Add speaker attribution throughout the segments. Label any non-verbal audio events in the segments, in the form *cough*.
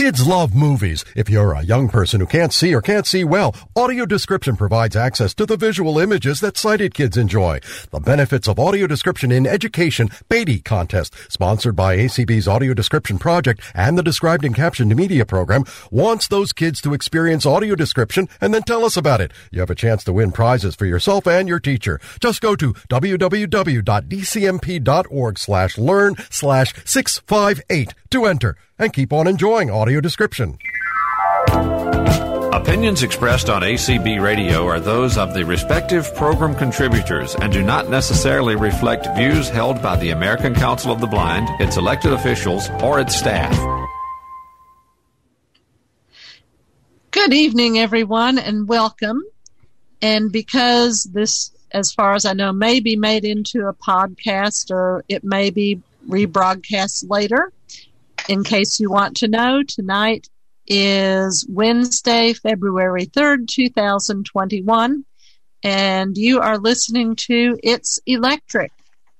Speaker 1: Kids love movies. If you're a young person who can't see or can't see well, audio description provides access to the visual images that sighted kids enjoy. The benefits of audio description in education Beatty contest, sponsored by ACB's Audio Description Project and the Described and Captioned Media Program, wants those kids to experience audio description and then tell us about it. You have a chance to win prizes for yourself and your teacher. Just go to www.dcmp.org slash learn slash 658 to enter and keep on enjoying audio description.
Speaker 2: Opinions expressed on ACB Radio are those of the respective program contributors and do not necessarily reflect views held by the American Council of the Blind, its elected officials, or its staff.
Speaker 3: Good evening, everyone, and welcome. And because this, as far as I know, may be made into a podcast or it may be rebroadcast later, in case you want to know, tonight is Wednesday, February 3rd, 2021, and you are listening to It's Electric,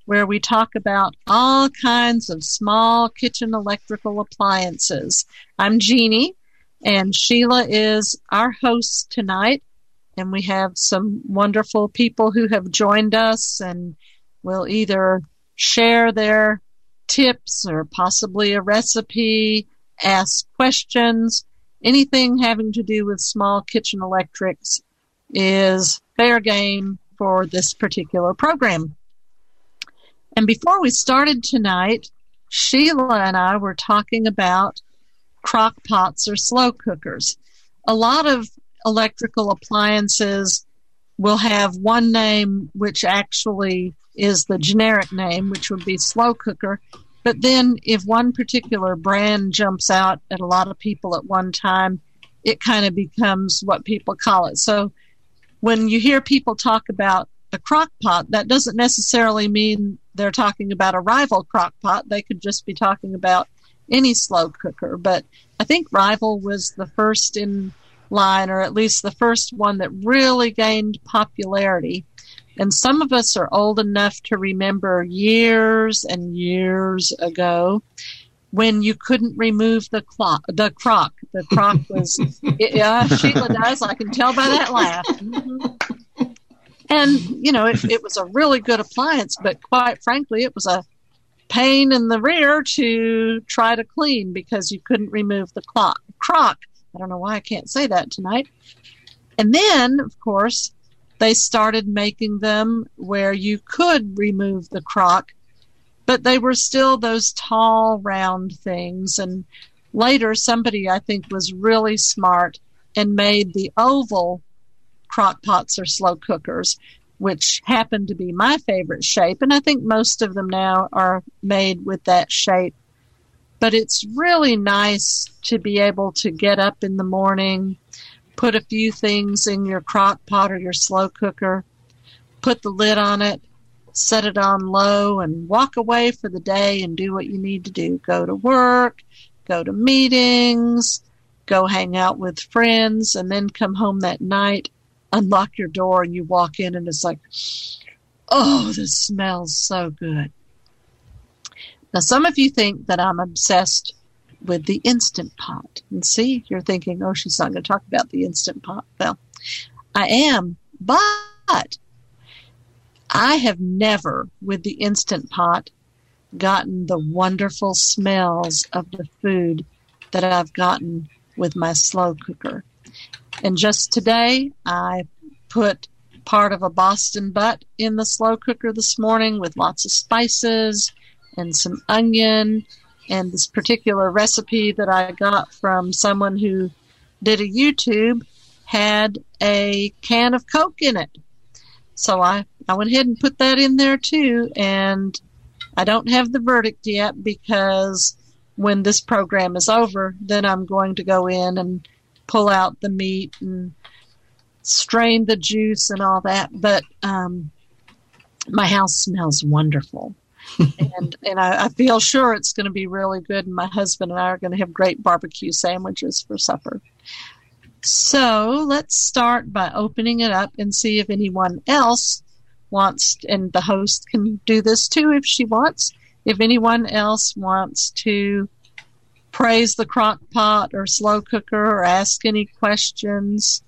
Speaker 3: where we talk about all kinds of small kitchen electrical appliances. I'm Jeannie, and Sheila is our host tonight, and we have some wonderful people who have joined us and will either share their tips or possibly a recipe, ask questions. Anything having to do with small kitchen electrics is fair game for this particular program. And before we started tonight, Sheila and I were talking about crock pots or slow cookers. A lot of electrical appliances will have one name which actually is the generic name, which would be slow cooker. But then, if one particular brand jumps out at a lot of people at one time, it kind of becomes what people call it. So, when you hear people talk about a crock pot, that doesn't necessarily mean they're talking about a rival crock pot. They could just be talking about any slow cooker. But I think Rival was the first in line, or at least the first one that really gained popularity. And some of us are old enough to remember years and years ago when you couldn't remove the clock, the crock. The crock *laughs* was, yeah, Sheila does. I can tell by that laugh. Mm-hmm. And, you know, it, it was a really good appliance, but quite frankly, it was a pain in the rear to try to clean because you couldn't remove the clock, crock. I don't know why I can't say that tonight. And then, of course, they started making them where you could remove the crock, but they were still those tall, round things. And later, somebody I think was really smart and made the oval crock pots or slow cookers, which happened to be my favorite shape. And I think most of them now are made with that shape but it's really nice to be able to get up in the morning, put a few things in your crock pot or your slow cooker, put the lid on it, set it on low, and walk away for the day and do what you need to do. Go to work, go to meetings, go hang out with friends, and then come home that night, unlock your door, and you walk in, and it's like, oh, this smells so good. Now, some of you think that I'm obsessed with the Instant Pot. And see, you're thinking, oh, she's not going to talk about the Instant Pot. Well, I am, but I have never, with the Instant Pot, gotten the wonderful smells of the food that I've gotten with my slow cooker. And just today, I put part of a Boston butt in the slow cooker this morning with lots of spices and some onion and this particular recipe that I got from someone who did a YouTube had a can of Coke in it. So I, I went ahead and put that in there too. And I don't have the verdict yet because when this program is over, then I'm going to go in and pull out the meat and strain the juice and all that. But um, my house smells wonderful and and I, I, feel sure it's going to be really good. And my husband and I are going to have great barbecue sandwiches for supper. So let's start by opening it up and see if anyone else wants, and the host can do this too if she wants. If anyone else wants to praise the crock pot or slow cooker or ask any questions.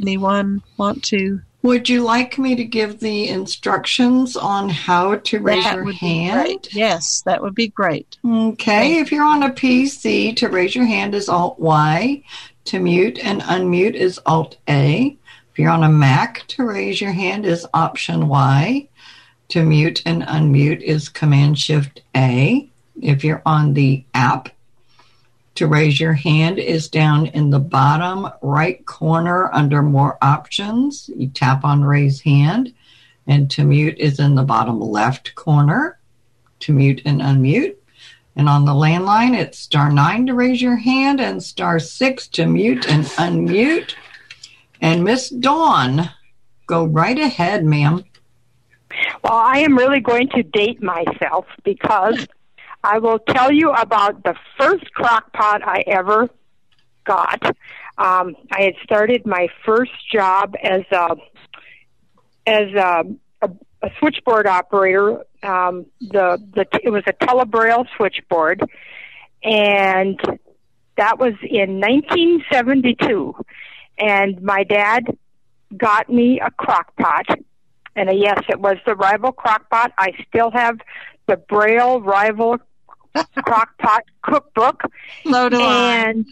Speaker 3: Anyone want to?
Speaker 4: Would you like me to give the instructions on how to raise
Speaker 3: That
Speaker 4: your hand?
Speaker 3: Yes, that would be great.
Speaker 4: Okay, if you're on a PC, to raise your hand is Alt Y. To mute and unmute is Alt A. If you're on a Mac, to raise your hand is Option Y. To mute and unmute is Command Shift A. If you're on the app, to raise your hand is down in the bottom right corner under More Options. You tap on Raise Hand. And to mute is in the bottom left corner. To mute and unmute. And on the landline, it's star nine to raise your hand and star six to mute and unmute. And Miss Dawn, go right ahead, ma'am.
Speaker 5: Well, I am really going to date myself because I will tell you about the first crock pot I ever got. Um, I had started my first job as a as a, a, a switchboard operator. Um, the the it was a telebraille switchboard, and that was in 1972. And my dad got me a crock pot. And uh, yes, it was the Rival crock pot. I still have the Braille Rival crock pot cookbook.
Speaker 3: I.
Speaker 5: And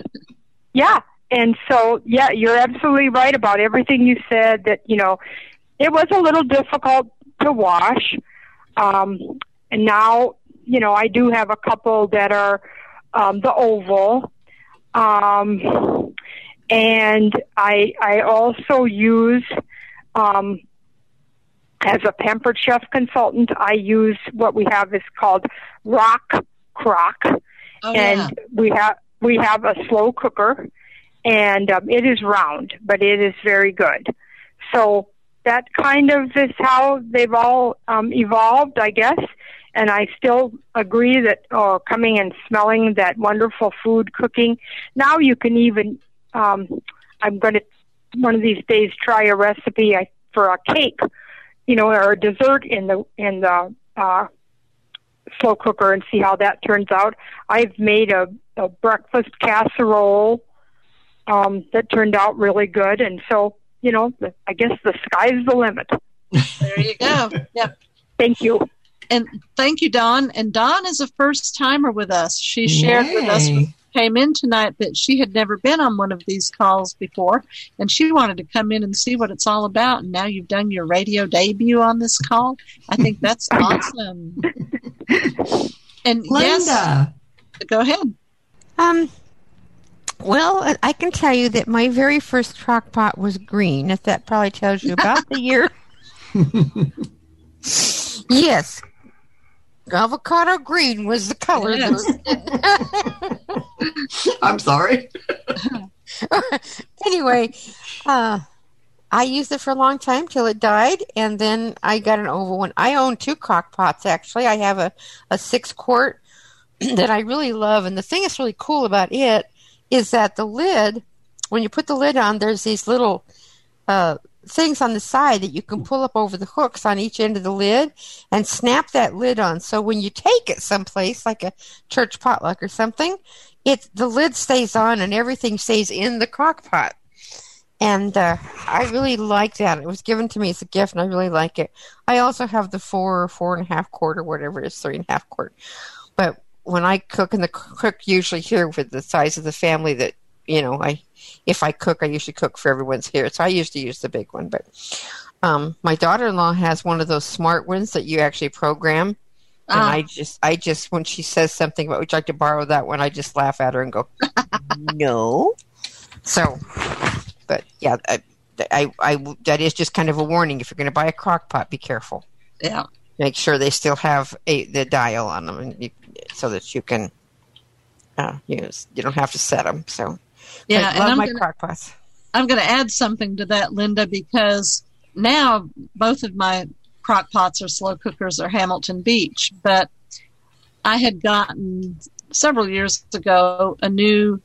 Speaker 5: yeah, and so yeah, you're absolutely right about everything you said. That you know, it was a little difficult to wash. Um, and now, you know, I do have a couple that are um, the oval. Um, and I I also use um, as a pampered chef consultant. I use what we have is called rock crock,
Speaker 3: Oh,
Speaker 5: and
Speaker 3: yeah.
Speaker 5: we have we have a slow cooker, and um, it is round, but it is very good. So that kind of is how they've all um, evolved, I guess. And I still agree that oh, coming and smelling that wonderful food cooking. Now you can even. Um, I'm going to one of these days try a recipe I, for a cake, you know, or a dessert in the in the uh, slow cooker and see how that turns out. I've made a, a breakfast casserole um, that turned out really good, and so you know, the, I guess the sky's the limit.
Speaker 3: There you go. *laughs* Yep.
Speaker 5: Thank you.
Speaker 3: And thank you, Dawn. And Dawn is a first timer with us. She shared with us
Speaker 4: Yay.
Speaker 3: Came in tonight that she had never been on one of these calls before and she wanted to come in and see what it's all about and now you've done your radio debut on this call i think that's *laughs* awesome and yes
Speaker 4: Linda.
Speaker 3: go ahead
Speaker 6: Um, well, I- I can tell you that my very first crock pot was green. If that probably tells you about the year. *laughs* yes, avocado green was the color.
Speaker 3: Yes. *laughs*
Speaker 4: I'm sorry. *laughs*
Speaker 6: anyway, uh, I used it for a long time till it died, and then I got an oval one. I own two crock pots actually. I have a, a six quart *clears throat* that I really love, and the thing that's really cool about it is that the lid, when you put the lid on, there's these little uh, things on the side that you can pull up over the hooks on each end of the lid and snap that lid on. So when you take it someplace, like a church potluck or something, it the lid stays on and everything stays in the crock pot. And uh, I really like that. It was given to me as a gift, and I really like it. I also have the four, four and a half quart, or whatever it is, three and a half quart. But when I cook, and the cook usually here with the size of the family that you know, I if I cook, I usually cook for everyone's here, so I usually use the big one. But um, my daughter-in-law has one of those smart ones that you actually program, and
Speaker 3: Ah.
Speaker 6: I just, I just when she says something about would you like to borrow that one, I just laugh at her and go, *laughs* no. So, but yeah, I, I, I, that is just kind of a warning. If you're going to buy a crock pot, be careful.
Speaker 3: yeah
Speaker 6: Make sure they still have a the dial on them, and you, so that you can uh, use. You don't have to set them. So,
Speaker 3: yeah
Speaker 6: I
Speaker 3: and
Speaker 6: love
Speaker 3: i'm
Speaker 6: my
Speaker 3: gonna,
Speaker 6: crock pots.
Speaker 3: I'm going to add something to that linda because now both of my crock pots or slow cookers are hamilton beach but i had gotten several years ago a new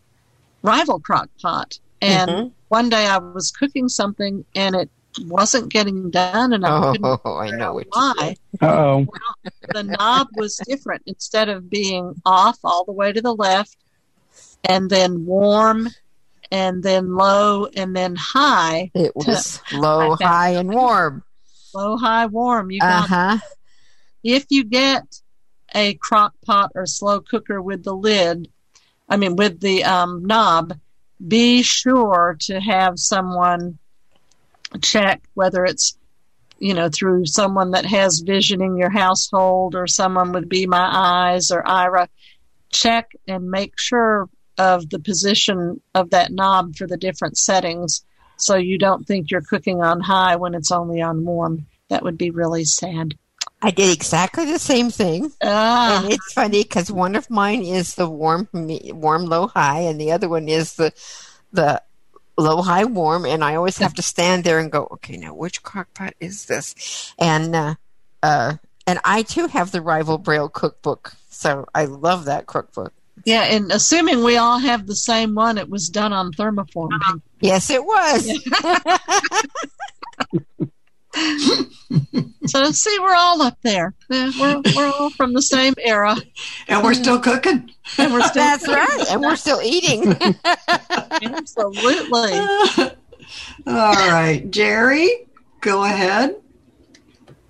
Speaker 3: rival crock pot and
Speaker 6: Mhm.
Speaker 3: one day i was cooking something and it wasn't getting done and i couldn't
Speaker 6: Oh, *laughs* I know
Speaker 3: why
Speaker 7: Uh-oh.
Speaker 3: the knob was different instead of being off all the way to the left and then warm, and then low, and then high.
Speaker 6: It was low, high, and warm.
Speaker 3: Low, high, warm. You got
Speaker 6: Uh huh.
Speaker 3: if you get a crock pot or slow cooker with the lid, I mean, with the um, knob, be sure to have someone check whether it's, you know, through someone that has vision in your household or someone with Be My Eyes or Aira. Check and make sure of the position of that knob for the different settings so you don't think you're cooking on high when it's only on warm. That would be really sad.
Speaker 6: I did exactly the same thing.
Speaker 3: Ah.
Speaker 6: And it's funny because one of mine is the warm, warm, low, high, and the other one is the the low, high, warm. And I always have to stand there and go, okay, now which crock pot is this? And uh, uh, and I too have the Rival Braille cookbook, so I love that cookbook.
Speaker 3: Yeah, and assuming we all have the same one, it was done on thermoform.
Speaker 6: Yes, it was.
Speaker 3: So see, we're all up there. Yeah, We're we're all from the same era,
Speaker 4: And we're still cooking.
Speaker 3: and we're still
Speaker 6: That's right, and we're still eating.
Speaker 3: absolutely. *laughs*
Speaker 4: All right, Jerry, go ahead.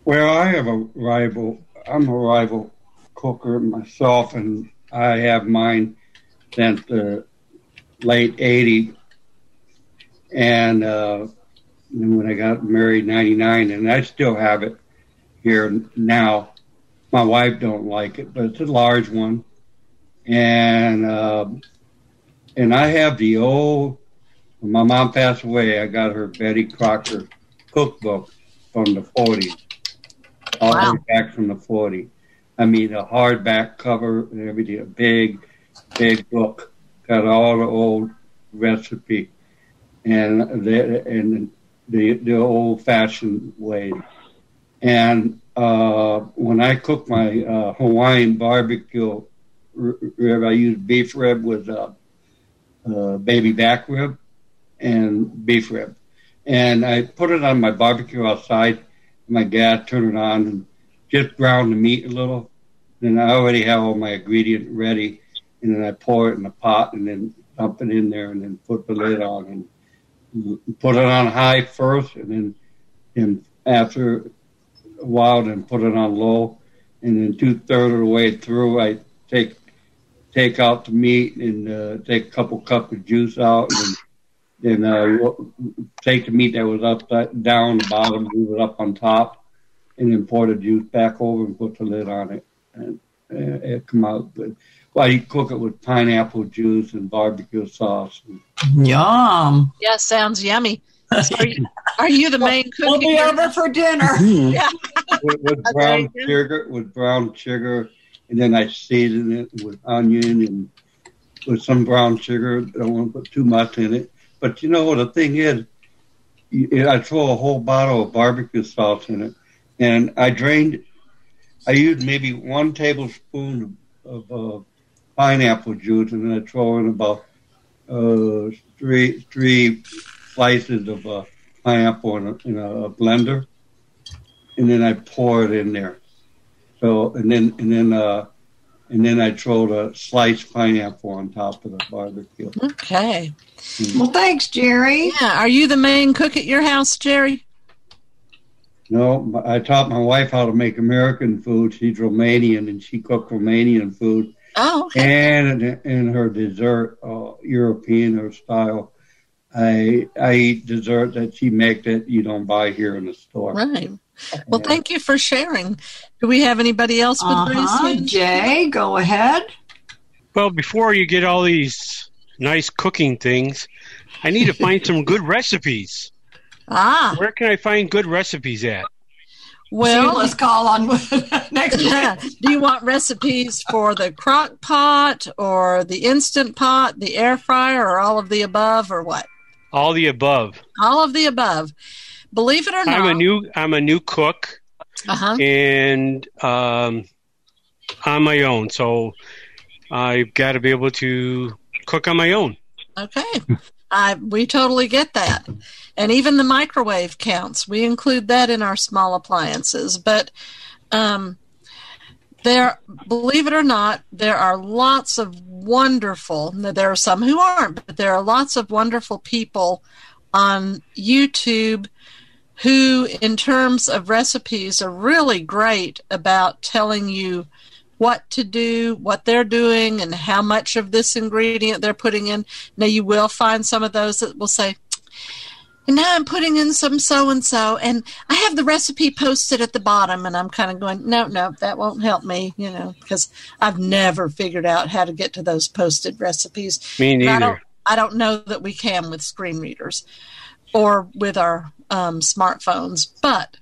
Speaker 7: Well, I have a rival. I'm a rival cooker myself, and I have mine since the late '80s. And uh, when I got married, '99, and I still have it here now. My wife don't like it, but it's a large one, and uh, and I have the old. When my mom passed away, I got her Betty Crocker cookbook from the 40s all
Speaker 3: Wow.
Speaker 7: the way back from the 40. I mean, a hardback cover and everything, a big, big book, got all the old recipe. And the and the the old fashioned way. And uh, when I cook my uh, Hawaiian barbecue rib, I use beef rib with uh, uh, baby back rib and beef rib, and I put it on my barbecue outside. My dad turned it on and just brown the meat a little. Then I already have all my ingredient ready, and then I pour it in the pot and then dump it in there and then put the lid on and put it on high first, and then and after a while then put it on low, and then two thirds of the way through I take take out the meat and uh, take a couple cups of juice out and then uh, take the meat that was up down the bottom, move it up on top, and imported pour the juice back over and put the lid on it, and uh, it come out good. Well, you cook it with pineapple juice and barbecue sauce.
Speaker 4: Yum.
Speaker 3: Yeah, sounds yummy. So are, you, are you the *laughs* main cook?
Speaker 4: We'll be
Speaker 3: your-
Speaker 4: over for dinner. *laughs*
Speaker 7: with, with brown sugar, with brown sugar, and then I season it with onion and with some brown sugar. I don't want to put too much in it. But you know what the thing is, I throw a whole bottle of barbecue sauce in it, and I drained. I used maybe one tablespoon of uh, pineapple juice, and then I throw in about uh, three three slices of uh, pineapple in a, in a blender, and then I pour it in there. So and then and then uh, and then I throw the sliced pineapple on top of the barbecue.
Speaker 3: Okay.
Speaker 4: Well, thanks, Jerry.
Speaker 3: Yeah. Are you the main cook at your house, Jerry?
Speaker 7: No, I taught my wife how to make American food. She's Romanian, and she cooked Romanian food,
Speaker 3: Oh, okay.
Speaker 7: and in her dessert, uh, European or style. I I eat dessert that she makes that you don't buy here in the store.
Speaker 3: right. Well, thank you for sharing. Do we have anybody else with
Speaker 4: Uh-huh.
Speaker 3: raised?
Speaker 4: Jay, go ahead.
Speaker 8: Well, before you get all these nice cooking things, I need to find some good recipes.
Speaker 3: Ah,
Speaker 8: Where can I find good recipes at?
Speaker 3: well,
Speaker 4: let's call on *laughs* next week.
Speaker 3: do you want recipes for the crock pot or the instant pot, the air fryer, or all of the above, or what?
Speaker 8: All the above.
Speaker 3: All of the above. Believe it or not,
Speaker 8: I'm a new I'm a new cook
Speaker 3: uh-huh.
Speaker 8: and um, on my own, so I've got to be able to cook on my own.
Speaker 3: Okay. I we totally get that. And even the microwave counts. We include that in our small appliances. But um there, believe it or not, there are lots of wonderful. There are some who aren't, but there are lots of wonderful people on YouTube who, in terms of recipes, are really great about telling you what to do, what they're doing, and how much of this ingredient they're putting in. Now, you will find some of those that will say, and now I'm putting in some so and so, and I have the recipe posted at the bottom, and I'm kind of going, no, no, that won't help me, you know, because I've never figured out how to get to those posted recipes.
Speaker 8: Me neither.
Speaker 3: I don't, I don't know that we can with screen readers or with our um, smartphones, but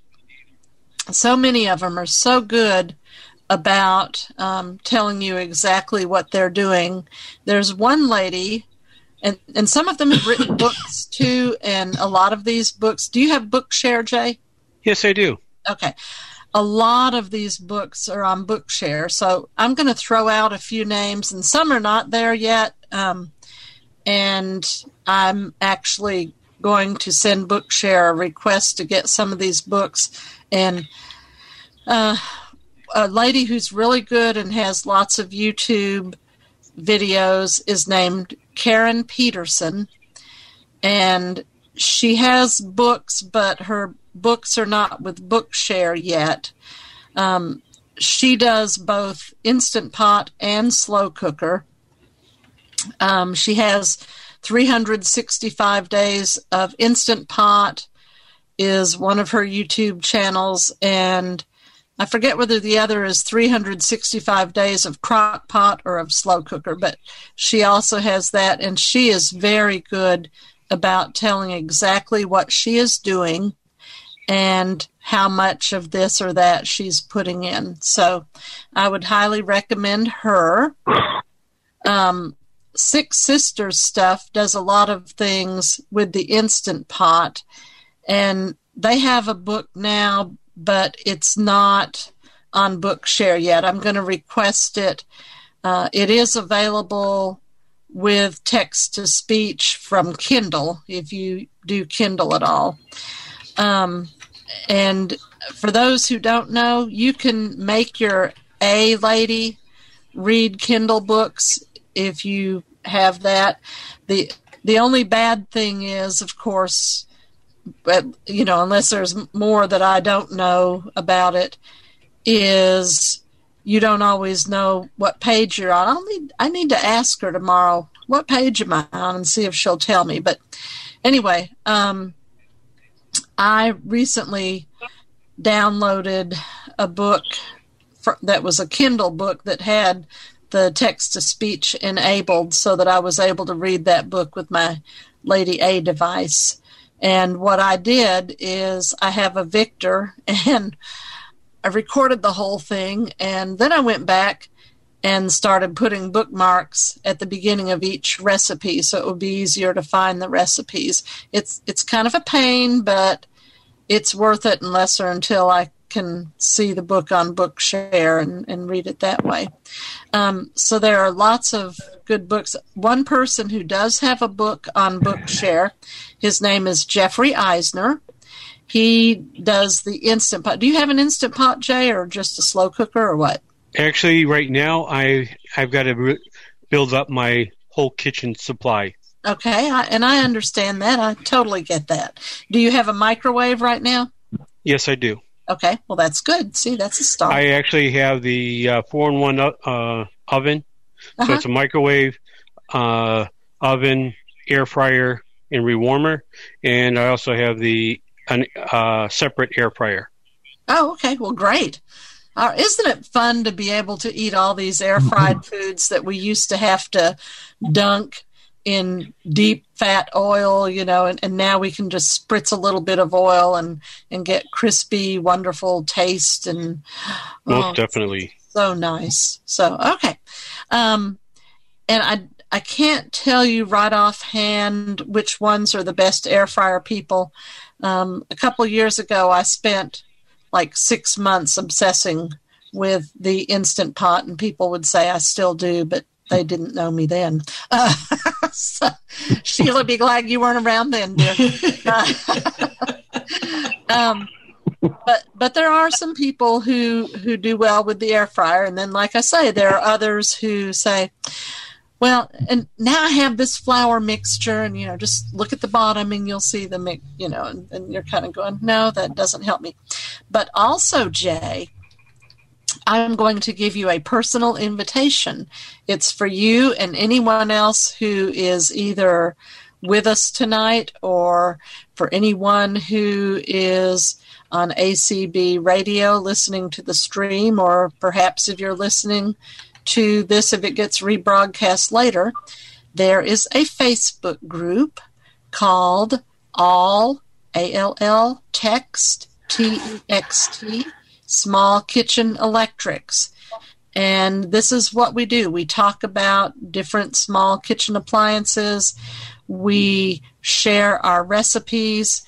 Speaker 3: so many of them are so good about um, telling you exactly what they're doing. There's one lady, and, and some of them have written *coughs* books too, and a lot of these books. Do you have Bookshare, Jay?
Speaker 8: Yes, I do.
Speaker 3: Okay. A lot of these books are on Bookshare, so I'm going to throw out a few names, and some are not there yet. Um, and I'm actually going to send Bookshare a request to get some of these books. And uh, a lady who's really good and has lots of YouTube videos is named Karen Peterson. And she has books, but her books are not with Bookshare yet. Um, she does both Instant Pot and Slow Cooker. Um, she has 365 days of Instant Pot is one of her YouTube channels, and I forget whether the other is 365 days of crock pot or of slow cooker, but she also has that, and she is very good about telling exactly what she is doing and how much of this or that she's putting in. So I would highly recommend her. Um, Six Sisters stuff does a lot of things with the Instant Pot, and they have a book now, but it's not on Bookshare yet. I'm going to request it. Uh, it is available with text to speech from Kindle if you do Kindle at all. Um, and for those who don't know, you can make your A lady read Kindle books if you have that. the The only bad thing is, of course, but you know, unless there's more that I don't know about it, is you don't always know what page you're on. I'll need I need to ask her tomorrow what page am I on and see if she'll tell me. But anyway, um, I recently downloaded a book for, that was a Kindle book that had the text to speech enabled so that I was able to read that book with my Lady A device. And what I did is I have a Victor *laughs* and I recorded the whole thing and then I went back and started putting bookmarks at the beginning of each recipe so it would be easier to find the recipes. It's it's kind of a pain, but it's worth it unless or until I can see the book on Bookshare and, and read it that way. Um, so there are lots of good books. One person who does have a book on Bookshare, his name is Jeffrey Eisner. He does the instant pot. Do you have an instant pot, Jay, or just a slow cooker, or what?
Speaker 8: Actually, right now I I've got to re- build up my whole kitchen supply.
Speaker 3: Okay, I, and I understand that. I totally get that. Do you have a microwave right now?
Speaker 8: Yes, I do.
Speaker 3: Okay, well that's good. See, that's a start.
Speaker 8: I actually have the uh, four-in-one uh, oven,
Speaker 3: Uh-huh.
Speaker 8: so it's a microwave, uh, oven, air fryer, and rewarmer, and I also have the an uh, separate air fryer.
Speaker 3: Oh, okay. Well, great. Uh, isn't it fun to be able to eat all these air fried *laughs* foods that we used to have to dunk in deep fat oil, you know, and, and now we can just spritz a little bit of oil and, and get crispy, wonderful taste and
Speaker 8: Most
Speaker 3: oh,
Speaker 8: definitely.
Speaker 3: so nice. So okay, um, and I I can't tell you right offhand which ones are the best air fryer people. Um, a couple years ago, I spent like six months obsessing with the instant pot, and people would say I still do, but they didn't know me then. Uh, *laughs* so, Sheila, be glad you weren't around then, dear. Uh, *laughs* um, but but there are some people who who do well with the air fryer, and then, like I say, there are others who say, "Well, and now I have this flour mixture, and you know, just look at the bottom, and you'll see the mix, you know," and, and you're kind of going, "No, that doesn't help me." But also, Jay, I'm going to give you a personal invitation. It's for you and anyone else who is either with us tonight or for anyone who is on ACB radio listening to the stream, or perhaps if you're listening to this, if it gets rebroadcast later, there is a Facebook group called All ALL Text T E X T Small Kitchen Electrics. And this is what we do. We talk about different small kitchen appliances. We share our recipes.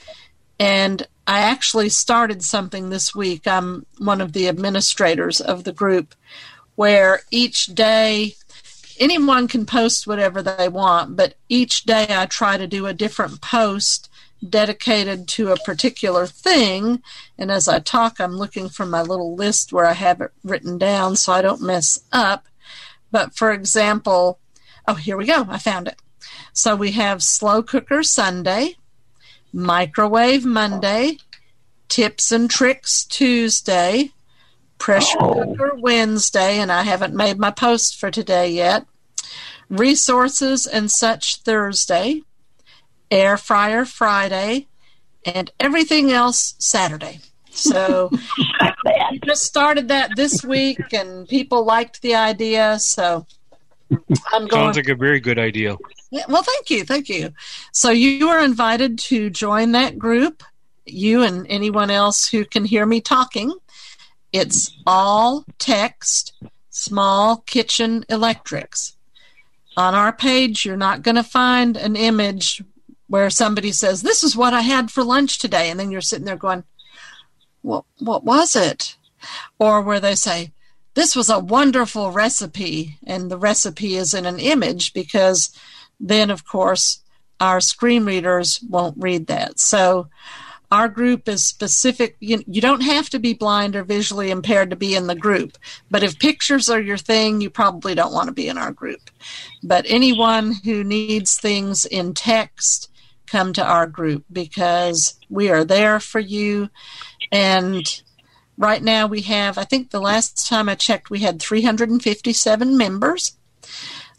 Speaker 3: And I actually started something this week. I'm one of the administrators of the group where each day anyone can post whatever they want, but each day I try to do a different post dedicated to a particular thing. And as I talk, I'm looking for my little list where I have it written down so I don't mess up. But for example, oh, here we go. I found it. So we have slow cooker Sunday, microwave Monday, tips and tricks Tuesday, pressure oh. cooker Wednesday, and I haven't made my post for today yet, resources and such Thursday, air fryer Friday, and everything else Saturday. So *laughs* we just started that this week, and people liked the idea. So
Speaker 8: I'm going. Sounds like a very good idea.
Speaker 3: Yeah, well, thank you, thank you. So you are invited to join that group. You and anyone else who can hear me talking. It's all text, small kitchen electrics. On our page, you're not going to find an image where somebody says, This is what I had for lunch today. And then you're sitting there going, What, what was it? Or where they say, This was a wonderful recipe. And the recipe is in an image because then, of course, our screen readers won't read that. So our group is specific. You, you don't have to be blind or visually impaired to be in the group. But if pictures are your thing, you probably don't want to be in our group. But anyone who needs things in text, come to our group because we are there for you. And right now we have, I think the last time I checked, we had 357 members.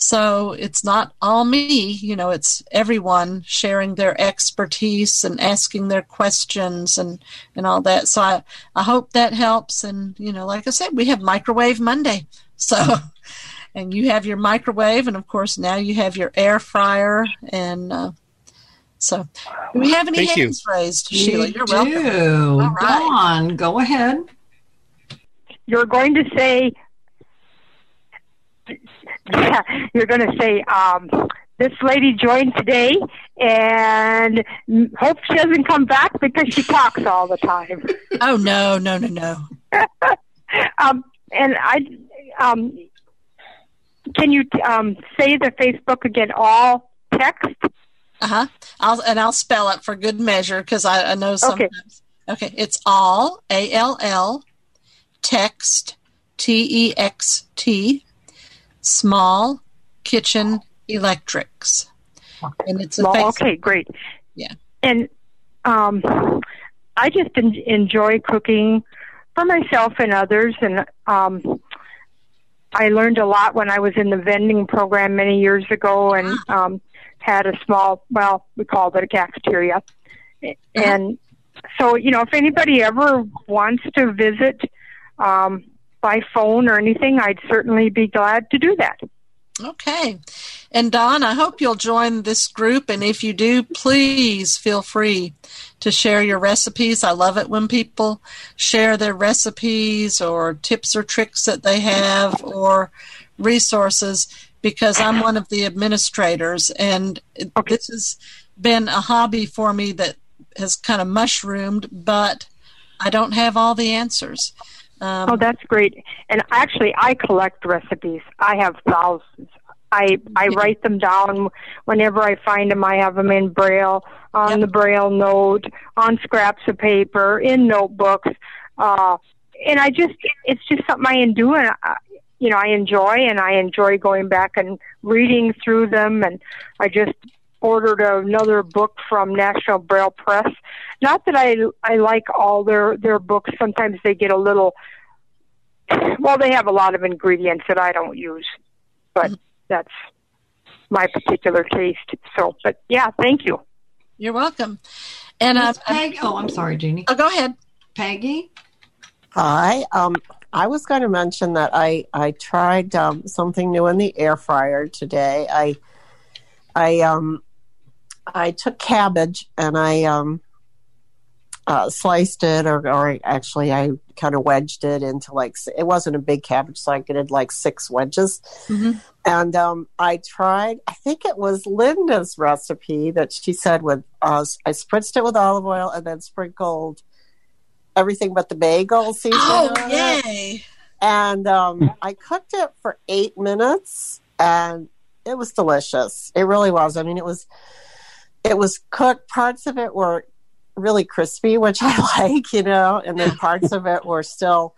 Speaker 3: So it's not all me, you know, it's everyone sharing their expertise and asking their questions and, and all that. So I, I hope that helps. And, you know, like I said, we have Microwave Monday. So, *laughs* and you have your microwave, and of course, now you have your air fryer. And uh, so, do we have any Thank hands you. raised,
Speaker 4: you Sheila? You're do. welcome. All right. Dawn, go ahead.
Speaker 5: You're going to say, yeah, *laughs* you're going to say, um, this lady joined today and hope she doesn't come back because she talks all the time. *laughs*
Speaker 3: Oh, no, no, no, no. *laughs*
Speaker 5: um, and I, um, can you um, say the Facebook again? All text
Speaker 3: uh huh. I'll and I'll spell it for good measure because I, I, know sometimes. Okay. okay. It's all A L L text T E X T small kitchen electrics.
Speaker 5: And it's a small, okay, great.
Speaker 3: Yeah.
Speaker 5: And um, I just en- enjoy cooking for myself and others, and um, I learned a lot when I was in the vending program many years ago, and ah. um, had a small, well, we called it a cafeteria. Uh-huh. And so, you know, if anybody ever wants to visit um, by phone or anything, I'd certainly be glad to do that.
Speaker 3: Okay. And Dawn, I hope you'll join this group. And if you do, please feel free to share your recipes. I love it when people share their recipes or tips or tricks that they have or resources because I'm one of the administrators, and okay. this has been a hobby for me that has kind of mushroomed, but I don't have all the answers.
Speaker 5: Um, oh, that's great. And actually, I collect recipes. I have thousands I I write them down whenever I find them. I have them in braille on
Speaker 3: Yep.
Speaker 5: the braille note, on scraps of paper, in notebooks, uh, and I just it's just something I I, you know I enjoy and I enjoy going back and reading through them and I just ordered another book from National Braille Press. Not that I I like all their their books. Sometimes they get a little well, they have a lot of ingredients that I don't use, but that's my particular taste. So, but yeah, thank you.
Speaker 3: You're welcome. And uh,
Speaker 4: Miss Peg, oh, I'm sorry, Jeannie.
Speaker 3: oh, go ahead.
Speaker 4: Peggy?
Speaker 9: Hi. Um, I was going to mention that I I tried um, something new in the air fryer today. I I um I took cabbage and I um uh, sliced it, or, or actually I kind of wedged it into like it wasn't a big cabbage, so I did like six wedges.
Speaker 3: Mhm.
Speaker 9: And um, I tried. I think it was Linda's recipe that she said with uh, I spritzed it with olive oil and then sprinkled everything but the bagel seasoning.
Speaker 3: Oh, yay.
Speaker 9: And um, I cooked it for eight minutes, and it was delicious. It really was. I mean, it was it was cooked. Parts of it were really crispy, which *laughs* I like, you know, and then parts of it were still,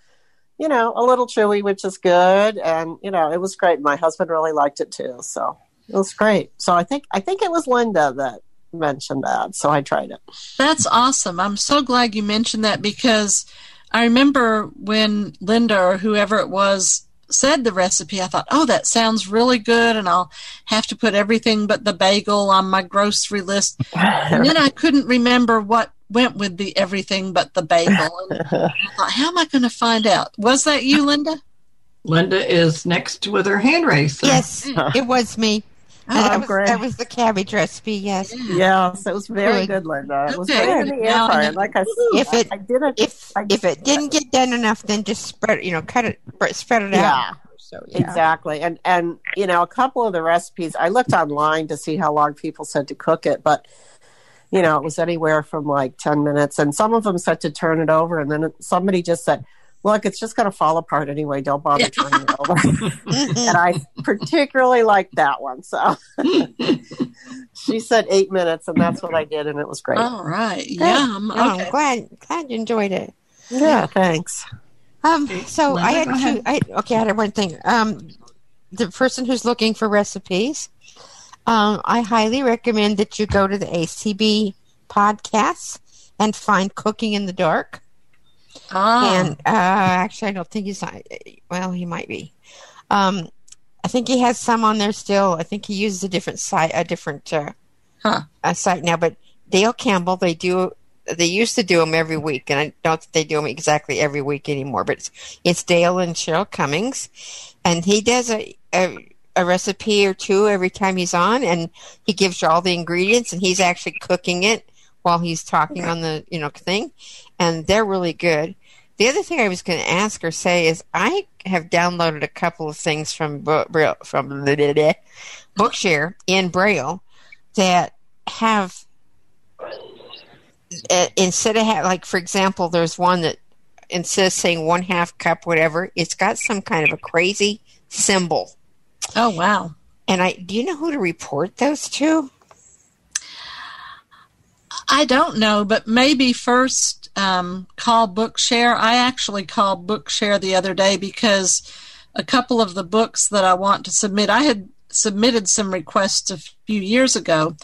Speaker 9: you know, a little chewy, which is good. And you know, it was great. My husband really liked it too, so it was great. So I think I think it was Linda that mentioned that, so I tried it.
Speaker 3: That's awesome. I'm so glad you mentioned that because I remember when Linda or whoever it was said the recipe, I thought, oh, that sounds really good, and I'll have to put everything but the bagel on my grocery list. And then I *laughs* couldn't remember what went with the everything but the bagel. And *laughs* I thought, how am I going to find out? Was that you, Linda?
Speaker 4: Linda is next with her hand raised. so-
Speaker 6: Yes, mm. it was me. And
Speaker 3: Oh,
Speaker 6: that, was,
Speaker 9: great.
Speaker 6: that was the cabbage recipe. Yes.
Speaker 9: Yes, it was very
Speaker 6: Good.
Speaker 9: good, Linda. It was
Speaker 3: Okay.
Speaker 9: great in the air
Speaker 3: Now
Speaker 9: fryer. Like I
Speaker 6: If it-
Speaker 9: I did it.
Speaker 6: If
Speaker 9: I
Speaker 6: if it didn't get done enough, then just spread. You know, cut it, spread it
Speaker 9: Yeah.
Speaker 6: out. So yeah.
Speaker 9: Exactly. And and you know, a couple of the recipes I looked online to see how long people said to cook it, but you know, it was anywhere from like 10 minutes and some of them said to turn it over and then somebody just said, "Look, it's just going to fall apart anyway. Don't bother turning it over." *laughs* and I particularly liked that one. So *laughs* she said 8 minutes and that's what I did and it was great.
Speaker 3: All right. Yum.
Speaker 6: Oh,
Speaker 3: Okay.
Speaker 6: I'm glad glad you enjoyed it.
Speaker 9: Yeah, thanks.
Speaker 6: Um, so
Speaker 4: Linda,
Speaker 6: I had
Speaker 4: go
Speaker 6: two. I okay. I had one thing. Um, the person who's looking for recipes, um, I highly recommend that you go to the ACB podcasts and find Cooking in the Dark.
Speaker 3: Ah,
Speaker 6: And uh, actually, I don't think he's not. Well, he might be. Um, I think he has some on there still. I think he uses a different site, a different uh,
Speaker 3: Huh.
Speaker 6: uh, site now. But Dale Campbell, they do. They used to do them every week, and I don't think they do them exactly every week anymore. But it's, it's Dale and Cheryl Cummings, and he does a, a a recipe or two every time he's on, and he gives you all the ingredients, and he's actually cooking it while he's talking on the you know thing, and they're really good. The other thing I was going to ask or say is I have downloaded a couple of things from Braille, from the *laughs* Bookshare in Braille that have uh, instead of ha- like for example, there's one that instead of saying one half cup whatever, it's got some kind of a crazy symbol.
Speaker 3: oh wow.
Speaker 6: And I do you know who to report those to?
Speaker 3: I don't know, but maybe first um, call Bookshare. I actually called Bookshare the other day because a couple of the books that I want to submit, I had submitted some requests a few years ago,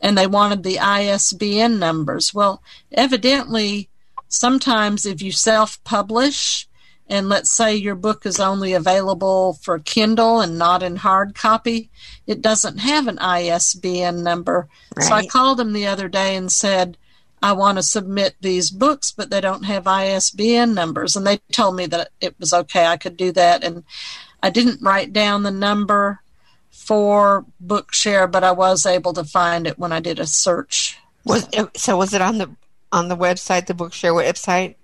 Speaker 3: and they wanted the ISBN numbers. Well, evidently, sometimes if you self publish, and let's say your book is only available for Kindle and not in hard copy, it doesn't have an ISBN number. So I called them the other day and said, I want to submit these books, but they don't have ISBN numbers. And they told me that it was okay, I could do that. And I didn't write down the number for Bookshare, but I was able to find it when I did a search.
Speaker 6: Was so was it on the on the website, the Bookshare website?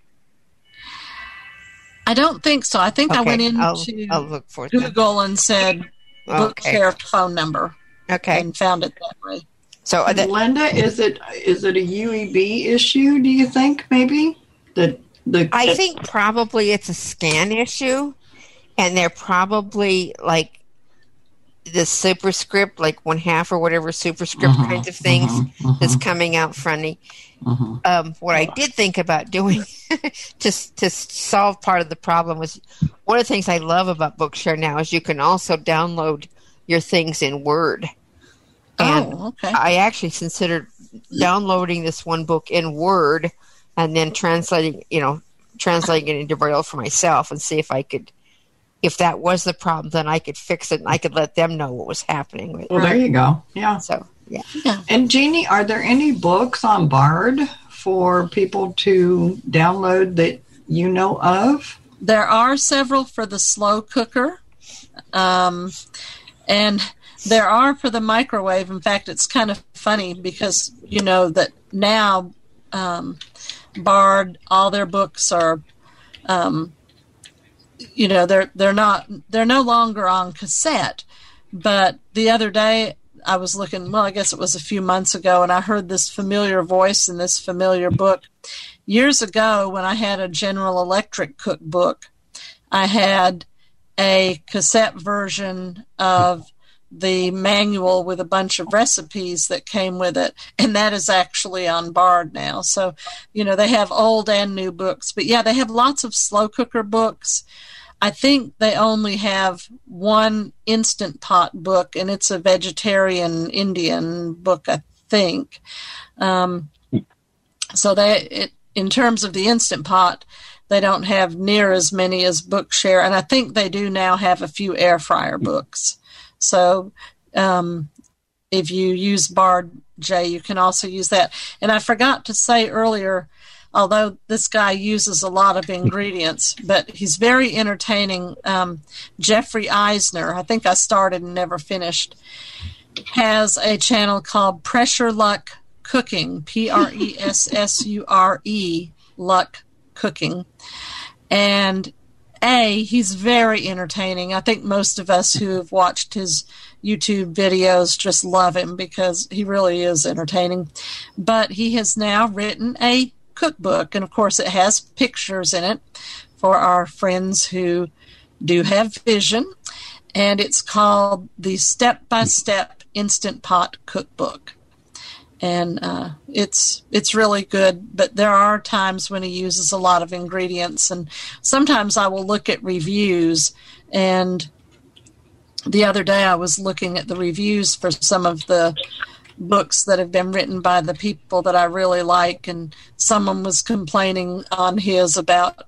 Speaker 3: I don't think so. I think I went into
Speaker 6: I'll, I'll look for it. then.
Speaker 3: Google and said
Speaker 6: Okay.
Speaker 3: Bookshare phone number
Speaker 6: Okay.
Speaker 3: and found it that way.
Speaker 6: So that,
Speaker 4: Linda, is it is it a UEB issue? Do you think maybe that the
Speaker 6: I think probably it's a scan issue, and they're probably like the superscript, like one half or whatever superscript
Speaker 4: Mhm,
Speaker 6: kinds of things,
Speaker 4: mhm, mhm.
Speaker 6: is coming out funny.
Speaker 4: Mhm.
Speaker 6: Um, what I did think about doing *laughs* to to solve part of the problem was one of the things I love about Bookshare now is you can also download your things in Word. And
Speaker 3: oh, okay.
Speaker 6: I actually considered downloading this one book in Word and then translating, you know, translating it into Braille for myself and see if I could, if that was the problem, then I could fix it and I could let them know what was happening
Speaker 4: Well,
Speaker 6: it.
Speaker 4: there you go. Yeah.
Speaker 6: So, yeah.
Speaker 4: And Jeannie, are there any books on Bard for people to download that you know of?
Speaker 3: There are several for the slow cooker, um, and there are for the microwave. In fact, it's kind of funny because you know that now um, Bard, all their books are, um, you know, they're they're not they're no longer on cassette. But the other day, I was looking. Well, I guess it was a few months ago, and I heard this familiar voice in this familiar book. Years ago, when I had a General Electric cookbook, I had a cassette version of the manual with a bunch of recipes that came with it, and that is actually on Bard now. So, you know, they have old and new books, but yeah, they have lots of slow cooker books. I think they only have one instant pot book, and it's a vegetarian Indian book, I think. Um, so they, it, in terms of the instant pot, they don't have near as many as Bookshare, and I think they do now have a few air fryer books. So um, if you use Bard J, you can also use that. And I forgot to say earlier, although this guy uses a lot of ingredients, *laughs* but he's very entertaining. Um, Jeffrey Eisner, I think I started and never finished, has a channel called Pressure Luck Cooking, P R E S S U R E, Luck Cooking. And A, he's very entertaining. I think most of us who have watched his YouTube videos just love him because he really is entertaining. But he has now written a cookbook, and of course, it has pictures in it for our friends who do have vision. And it's called the Step by Step Instant Pot Cookbook and uh, it's it's really good. But there are times when he uses a lot of ingredients, and sometimes I will look at reviews. And the other day, I was looking at the reviews for some of the books that have been written by the people that I really like, and someone was complaining on his about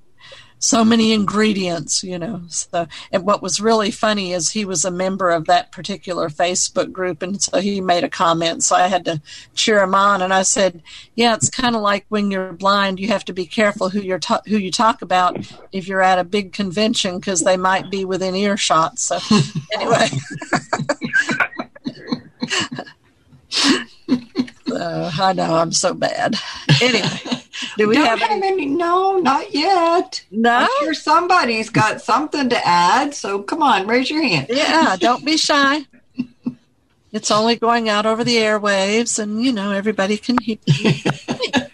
Speaker 3: so many ingredients, you know. So, and what was really funny is he was a member of that particular Facebook group, and so he made a comment. So I had to cheer him on, and I said, "Yeah, it's kind of like when you're blind, you have to be careful who you're ta- who you talk about if you're at a big convention because they might be within earshot." So *laughs* anyway. *laughs* Uh, I know I'm so bad. Anyway, *laughs* do we
Speaker 4: Don't
Speaker 3: have
Speaker 4: have
Speaker 3: any?
Speaker 4: any? No, not yet.
Speaker 3: No?
Speaker 4: I'm sure somebody's got something to add. So come on, raise your hand.
Speaker 3: Yeah, don't be shy. It's only going out over the airwaves, and you know everybody can hear. *laughs*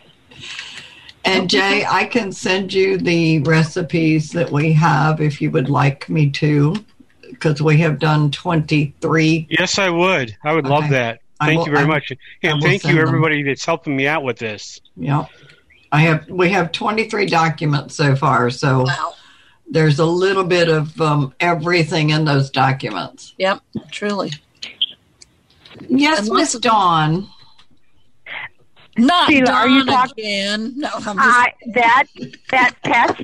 Speaker 4: And Jay, I can send you the recipes that we have if you would like me to, because we have done 23.
Speaker 8: Yes, I would. I would love that. Thank
Speaker 4: will-
Speaker 8: you very
Speaker 4: I-
Speaker 8: much, and thank
Speaker 4: send
Speaker 8: you
Speaker 4: them.
Speaker 8: everybody that's helping me out with this.
Speaker 4: Yep. I have we have 23 documents so far, so
Speaker 3: Wow.
Speaker 4: there's a little bit of um, everything in those documents.
Speaker 3: Yep, truly.
Speaker 4: Yes,
Speaker 3: And
Speaker 4: Miss Dawn.
Speaker 3: Not
Speaker 5: Sheila, are you
Speaker 3: Dawn
Speaker 5: talk-
Speaker 3: again. No, I'm just.
Speaker 5: I that that pest.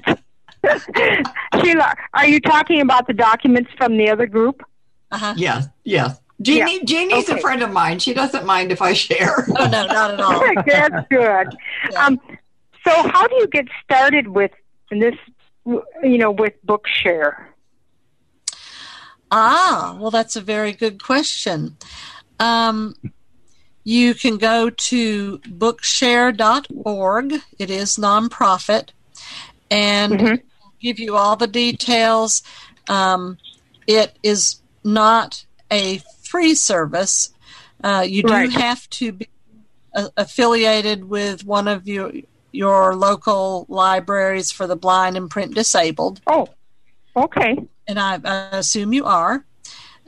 Speaker 5: *laughs* Sheila, are you talking about the documents from the other group?
Speaker 3: uh-huh.
Speaker 4: Yes, yes. Jeannie,
Speaker 5: Yeah.
Speaker 4: Jeannie's a friend of mine. She doesn't mind if I share.
Speaker 3: Oh no, not at all. *laughs*
Speaker 5: That's good.
Speaker 3: Yeah.
Speaker 5: Um, so how do you get started with this? You know, with Bookshare.
Speaker 3: Ah, well, that's a very good question. Um, you can go to bookshare.org. It is nonprofit, and
Speaker 5: Mhm.
Speaker 3: give you all the details. Um, it is not a free service. Uh, you do
Speaker 5: Right.
Speaker 3: have to be affiliated with one of your your local libraries for the blind and print disabled
Speaker 5: Oh, okay.
Speaker 3: and I, I assume you are.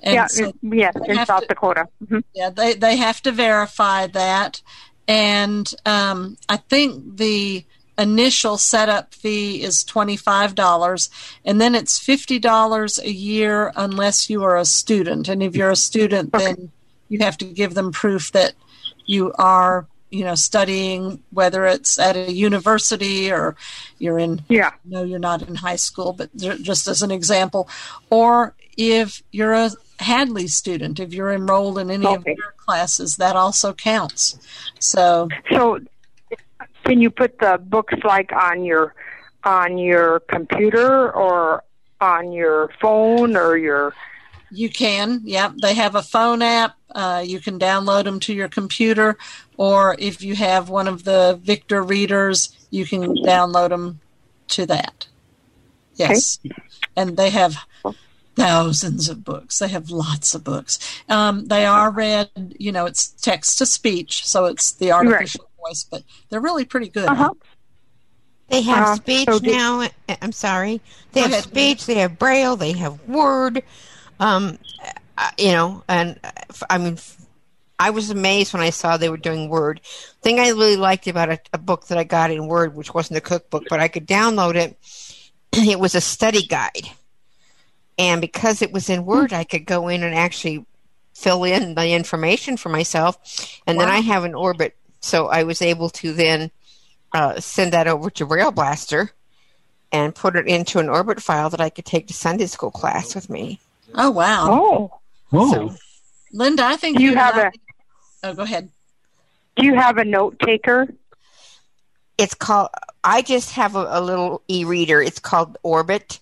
Speaker 3: And
Speaker 5: yeah,
Speaker 3: so
Speaker 5: yes, in South
Speaker 3: to-
Speaker 5: Dakota. hmm
Speaker 3: yeah, they they have to verify that, and um, I think the initial setup fee is twenty five dollars, and then it's fifty dollars a year unless you are a student. And if you're a student, then you have to give them proof that you are, you know, studying, whether it's at a university or you're in
Speaker 5: Yeah.
Speaker 3: no, you're not in high school, but just as an example, or if you're a Hadley student, if you're enrolled in any of
Speaker 5: Okay.
Speaker 3: their classes, that also counts. So,
Speaker 5: So, can you put the books like on your on your computer or on your phone or your?
Speaker 3: You can, yeah, they have a phone app. Uh, you can download them to your computer, or if you have one of the Victor readers, you can download them to that. Yes. And they have thousands of books. They have lots of books. Um, they are read, you know, it's text to speech, so it's the artificial voice, but they're really pretty good.
Speaker 5: Uh huh.
Speaker 6: They have
Speaker 5: Uh,
Speaker 6: speech
Speaker 5: so did-
Speaker 6: now. I'm sorry. They
Speaker 3: Go
Speaker 6: have
Speaker 3: ahead.
Speaker 6: speech. They have braille. They have word. Um, uh, you know, and uh, I mean, I was amazed when I saw they were doing word. thing I really liked about a, a book that I got in Word, which wasn't a cookbook, but I could download it. *clears throat* It was a study guide, and because it was in Word, I could go in and actually fill in the information for myself, and then I have an orbit, so I was able to then uh, send that over to BrailleBlaster and put it into an orbit file that I could take to Sunday school class with me.
Speaker 3: Oh, wow.
Speaker 5: Oh,
Speaker 7: Oh,
Speaker 3: Linda, I think
Speaker 5: Do you
Speaker 3: and
Speaker 5: have
Speaker 3: I-
Speaker 5: a-
Speaker 3: Oh, go ahead.
Speaker 5: do you have a note taker?
Speaker 6: It's called. I just have a, a little e-reader. It's called Orbit,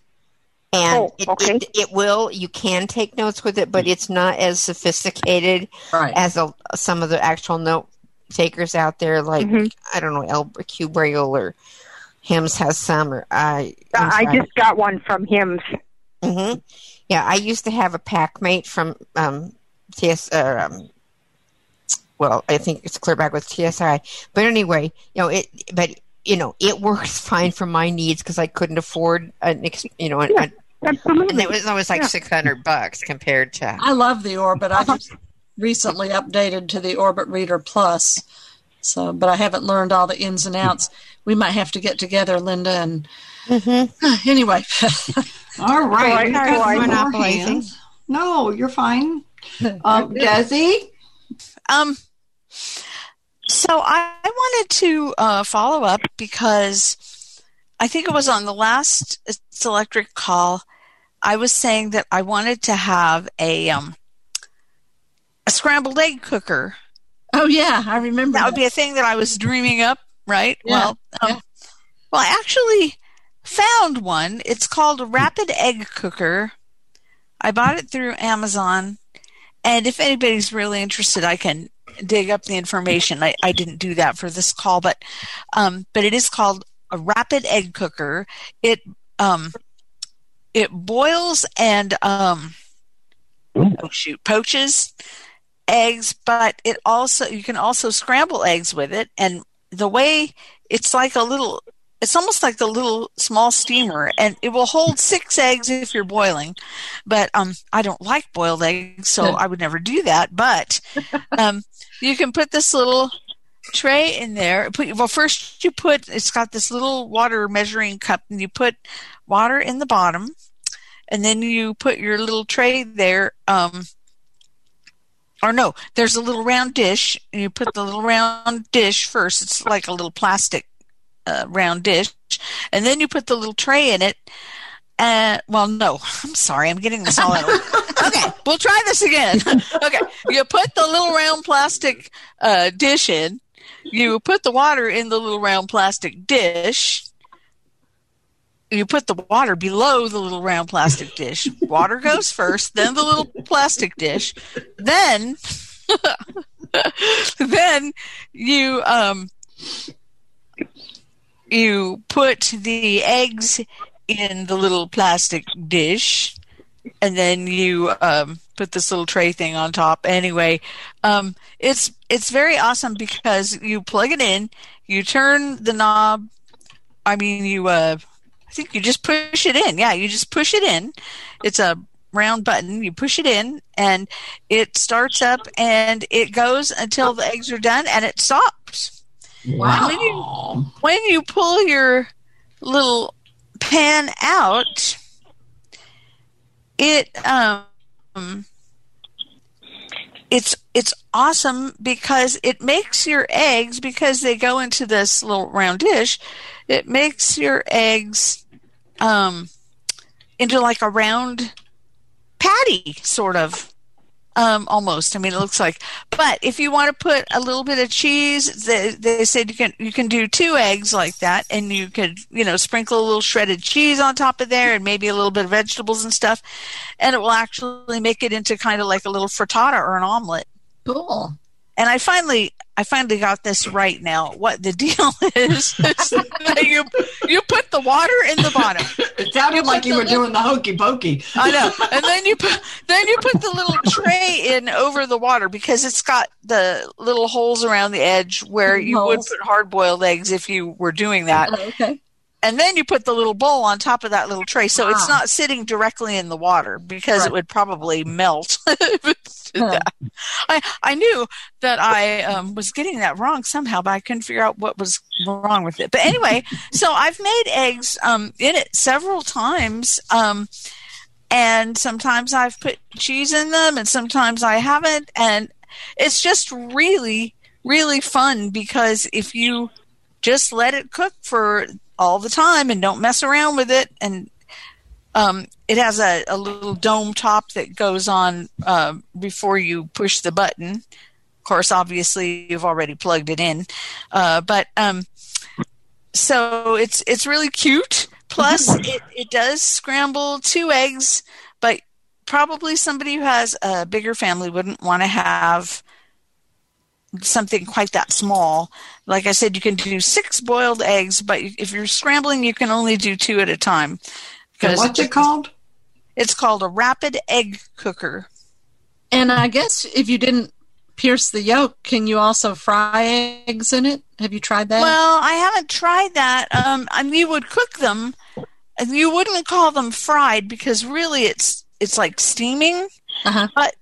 Speaker 6: and
Speaker 5: Oh,
Speaker 6: it,
Speaker 5: okay.
Speaker 6: it it will. You can take notes with it, but it's not as sophisticated
Speaker 3: Right.
Speaker 6: as a, some of the actual note takers out there. Like
Speaker 5: Mhm.
Speaker 6: I don't know, El Q Braille or Hims has some, or I. I'm
Speaker 5: I
Speaker 6: sorry.
Speaker 5: just got one from Hims.
Speaker 6: hmm Yeah, I used to have a PAC Mate from um, TS. Uh, um, well, I think it's clear back with TSI. But anyway, you know it. But you know it works *laughs* fine for my needs because I couldn't afford an. ex- You know, an,
Speaker 5: Yeah.
Speaker 6: an-
Speaker 5: Absolutely.
Speaker 6: and it was always like
Speaker 5: Yeah.
Speaker 6: six hundred bucks compared to.
Speaker 3: I love the Orbit. I just *laughs* recently updated to the Orbit Reader Plus. So, but I haven't learned all the ins and outs. We might have to get together, Linda. And
Speaker 6: Mhm. *sighs*
Speaker 3: anyway, *laughs*
Speaker 4: All right. we've
Speaker 6: Sorry
Speaker 4: got
Speaker 6: for
Speaker 4: more
Speaker 6: monopolizing.
Speaker 4: No, you're fine. *laughs* Um, Desi?
Speaker 10: Um, so I, I wanted to uh, follow up because I think it was on the last It's electric call. I was saying that I wanted to have a um, a scrambled egg cooker.
Speaker 3: oh yeah, I remember.
Speaker 10: That would be a thing that I was dreaming up, right?
Speaker 3: Yeah,
Speaker 10: Well, um,
Speaker 3: yeah.
Speaker 10: well, actually found one. It's called a rapid egg cooker. I bought it through Amazon, and if anybody's really interested, I can dig up the information. I, I didn't do that for this call, but um, but it is called a rapid egg cooker. It um, it boils and um, oh shoot, poaches eggs, but it also you can also scramble eggs with it. And the way it's like a little, it's almost like the little small steamer, and it will hold six eggs if you're boiling. But um, I don't like boiled eggs, so I would never do that. But um, you can put this little tray in there. Put well first you put it's got this little water measuring cup, and you put water in the bottom, and then you put your little tray there. Um, or no, there's a little round dish, and you put the little round dish first. It's like a little plastic uh, round dish, and then you put the little tray in it. And well, no, *laughs* I'm sorry, I'm getting this all out. *laughs* okay, we'll try this again. *laughs* okay, you put the little round plastic uh, dish in. You put the water in the little round plastic dish. You put the water below the little round plastic dish. Water goes first, then the little plastic dish. Then, then you um, you put the eggs in the little plastic dish, and then you um, put this little tray thing on top. Anyway, um, it's it's very awesome because you plug it in, you turn the knob. I mean, you uh, I think you just push it in. Yeah, you just push it in. It's a round button. You push it in, and it starts up, and it goes until the eggs are done, and it stops.
Speaker 4: Wow.
Speaker 10: When you when you pull your little pan out, it um it's it's awesome because it makes your eggs because they go into this little round dish. It makes your eggs um into like a round patty sort of um almost. I mean it looks like but if you want to put a little bit of cheese they, they said you can you can do two eggs like that and you could you know sprinkle a little shredded cheese on top of there and maybe a little bit of vegetables and stuff. And it will actually make it into kind of like a little frittata or an omelet.
Speaker 3: Cool.
Speaker 10: and I finally I finally got this right now. What the deal *laughs* is, is you you put the water in the bottom.
Speaker 4: It sounded like you were doing the hokey pokey.
Speaker 10: I know, and then you put then you put the little tray in over the water because it's got the little holes around the edge where you would put hard boiled eggs if you were doing that.
Speaker 3: Oh, okay.
Speaker 10: And then you put the little bowl on top of that little tray, so it's not sitting directly in the water because
Speaker 3: Right.
Speaker 10: it would probably *laughs* melt. if it did
Speaker 3: Huh.
Speaker 10: I I knew that I um, was getting that wrong somehow, but I couldn't figure out what was wrong with it. But anyway, *laughs* so I've made eggs um, in it several times, um, and sometimes I've put cheese in them, and sometimes I haven't, and it's just really really fun because if you just let it cook for all the time and don't mess around with it. And um, it has a, a little dome top that goes on uh, before you push the button. Of course obviously you've already plugged it in. Uh, but um, so it's it's really cute. Plus it, it does scramble two eggs but probably somebody who has a bigger family wouldn't want to have something quite that small. Like I said, you can do six boiled eggs, but if you're scrambling, you can only do two at a time.
Speaker 4: And what's it called?
Speaker 10: It's called a rapid egg cooker.
Speaker 3: And I guess if you didn't pierce the yolk, can you also fry eggs in it? Have you tried that?
Speaker 10: Well, I haven't tried that. Um, I mean, you would cook them, and you wouldn't call them fried because really it's it's like steaming.
Speaker 3: Uh-huh.
Speaker 10: But